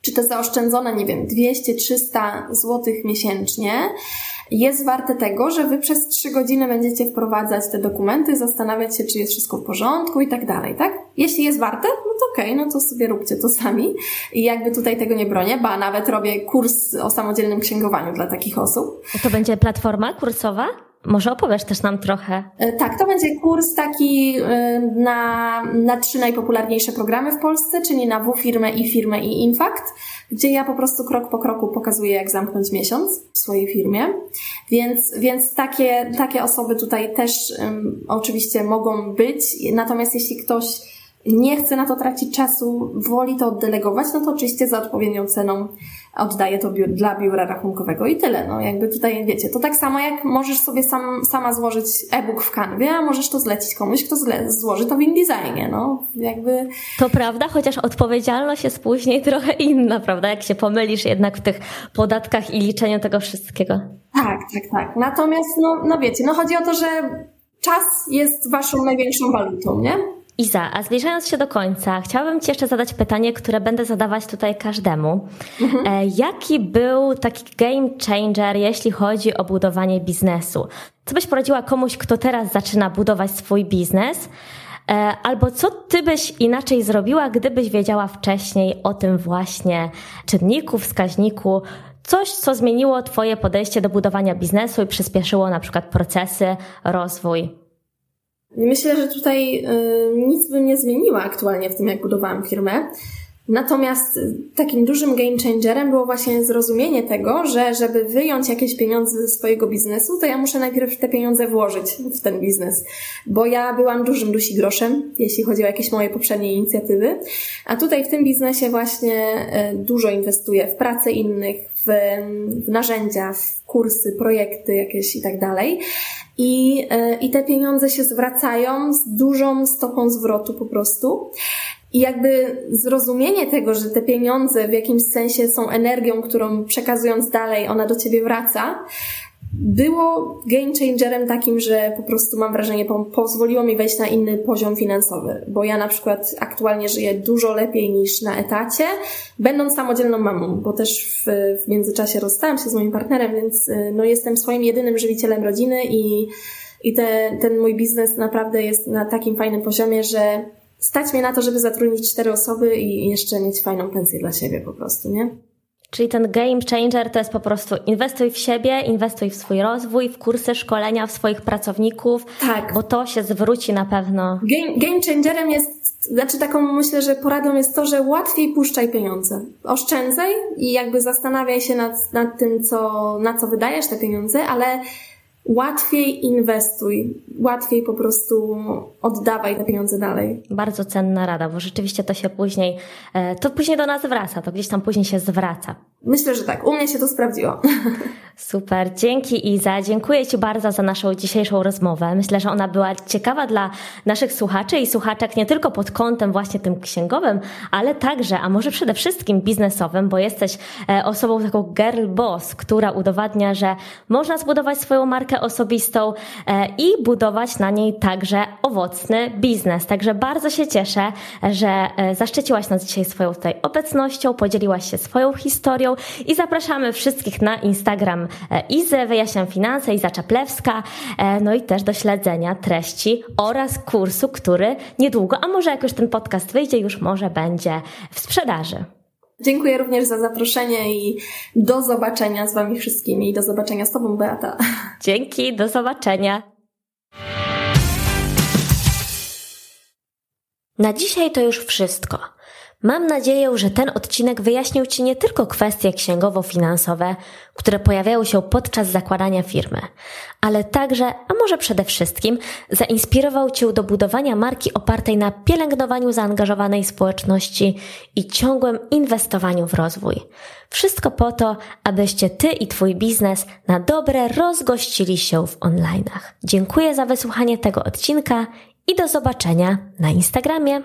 czy te zaoszczędzone, nie wiem, 200-300 zł miesięcznie jest warte tego, że wy przez trzy godziny będziecie wprowadzać te dokumenty, zastanawiać się, czy jest wszystko w porządku i tak dalej, tak? Jeśli jest warte, no to okej, okay, no to sobie róbcie to sami. I jakby tutaj tego nie bronię, ba nawet robię kurs o samodzielnym księgowaniu dla takich osób. To będzie platforma kursowa? Może opowiesz też nam trochę. E, tak, to będzie kurs taki e, na, na trzy najpopularniejsze programy w Polsce, czyli na W-firmę, I-firmę i Infact, gdzie ja po prostu krok po kroku pokazuję, jak zamknąć miesiąc w swojej firmie. Więc, więc takie, takie osoby tutaj też um, oczywiście mogą być. Natomiast jeśli ktoś nie chce na to tracić czasu, woli to oddelegować, no to oczywiście za odpowiednią ceną oddaję to biur, dla biura rachunkowego i tyle. No jakby tutaj wiecie, to tak samo jak możesz sobie sam, sama złożyć e-book w Canwie, a możesz to zlecić komuś, kto zle, złoży to w InDesignie, no jakby... To prawda, chociaż odpowiedzialność jest później [laughs] trochę inna, prawda, jak się pomylisz jednak w tych podatkach i liczeniu tego wszystkiego. Tak, tak, tak. Natomiast, no, no wiecie, no chodzi o to, że czas jest waszą największą walutą, nie? Iza, a zbliżając się do końca, chciałabym Ci jeszcze zadać pytanie, które będę zadawać tutaj każdemu. Mhm. E, jaki był taki game changer, jeśli chodzi o budowanie biznesu? Co byś poradziła komuś, kto teraz zaczyna budować swój biznes? E, albo co Ty byś inaczej zrobiła, gdybyś wiedziała wcześniej o tym właśnie czynniku, wskaźniku, coś, co zmieniło Twoje podejście do budowania biznesu i przyspieszyło na przykład procesy, rozwój? Myślę, że tutaj y, nic bym nie zmieniła aktualnie w tym, jak budowałam firmę. Natomiast takim dużym game changerem było właśnie zrozumienie tego, że żeby wyjąć jakieś pieniądze ze swojego biznesu, to ja muszę najpierw te pieniądze włożyć w ten biznes. Bo ja byłam dużym dusi groszem, jeśli chodzi o jakieś moje poprzednie inicjatywy. A tutaj w tym biznesie właśnie y, dużo inwestuję w pracę innych, w, w narzędzia, w kursy, projekty jakieś i tak dalej. I, e, I te pieniądze się zwracają z dużą stopą zwrotu po prostu. I jakby zrozumienie tego, że te pieniądze w jakimś sensie są energią, którą przekazując dalej, ona do ciebie wraca, było game changerem takim, że po prostu mam wrażenie, po, pozwoliło mi wejść na inny poziom finansowy, bo ja na przykład aktualnie żyję dużo lepiej niż na etacie, będąc samodzielną mamą, bo też w, w międzyczasie rozstałam się z moim partnerem, więc y, no, jestem swoim jedynym żywicielem rodziny i, i te, ten mój biznes naprawdę jest na takim fajnym poziomie, że stać mnie na to, żeby zatrudnić cztery osoby i jeszcze mieć fajną pensję dla siebie po prostu, nie? Czyli ten game changer to jest po prostu inwestuj w siebie, inwestuj w swój rozwój, w kursy, szkolenia, w swoich pracowników, tak. bo to się zwróci na pewno. Game, game changerem jest, znaczy taką myślę, że poradą jest to, że łatwiej puszczaj pieniądze. Oszczędzaj i jakby zastanawiaj się nad, nad tym, co, na co wydajesz te pieniądze, ale łatwiej inwestuj, łatwiej po prostu oddawaj te pieniądze dalej. Bardzo cenna rada, bo rzeczywiście to się później, e, to później do nas wraca, to gdzieś tam później się zwraca. Myślę, że tak. U mnie się to sprawdziło. [laughs] Super. Dzięki Iza. Dziękuję Ci bardzo za naszą dzisiejszą rozmowę. Myślę, że ona była ciekawa dla naszych słuchaczy i słuchaczek nie tylko pod kątem właśnie tym księgowym, ale także, a może przede wszystkim biznesowym, bo jesteś e, osobą taką girl boss, która udowadnia, że można zbudować swoją markę osobistą e, i budować na niej także owocny biznes. Także bardzo się cieszę, że e, zaszczyciłaś nas dzisiaj swoją tutaj obecnością, podzieliłaś się swoją historią i zapraszamy wszystkich na Instagram E, Izy, wyjaśniam finanse, Iza Czaplewska, e, no i też do śledzenia treści oraz kursu, który niedługo, a może jak już ten podcast wyjdzie, już może będzie w sprzedaży. Dziękuję również za zaproszenie i do zobaczenia z Wami wszystkimi i do zobaczenia z Tobą, Beata. [laughs] Dzięki, do zobaczenia. Na dzisiaj to już wszystko. Mam nadzieję, że ten odcinek wyjaśnił Ci nie tylko kwestie księgowo-finansowe, które pojawiają się podczas zakładania firmy, ale także, a może przede wszystkim, zainspirował Cię do budowania marki opartej na pielęgnowaniu zaangażowanej społeczności i ciągłym inwestowaniu w rozwój. Wszystko po to, abyście Ty i Twój biznes na dobre rozgościli się w online'ach. Dziękuję za wysłuchanie tego odcinka i do zobaczenia na Instagramie.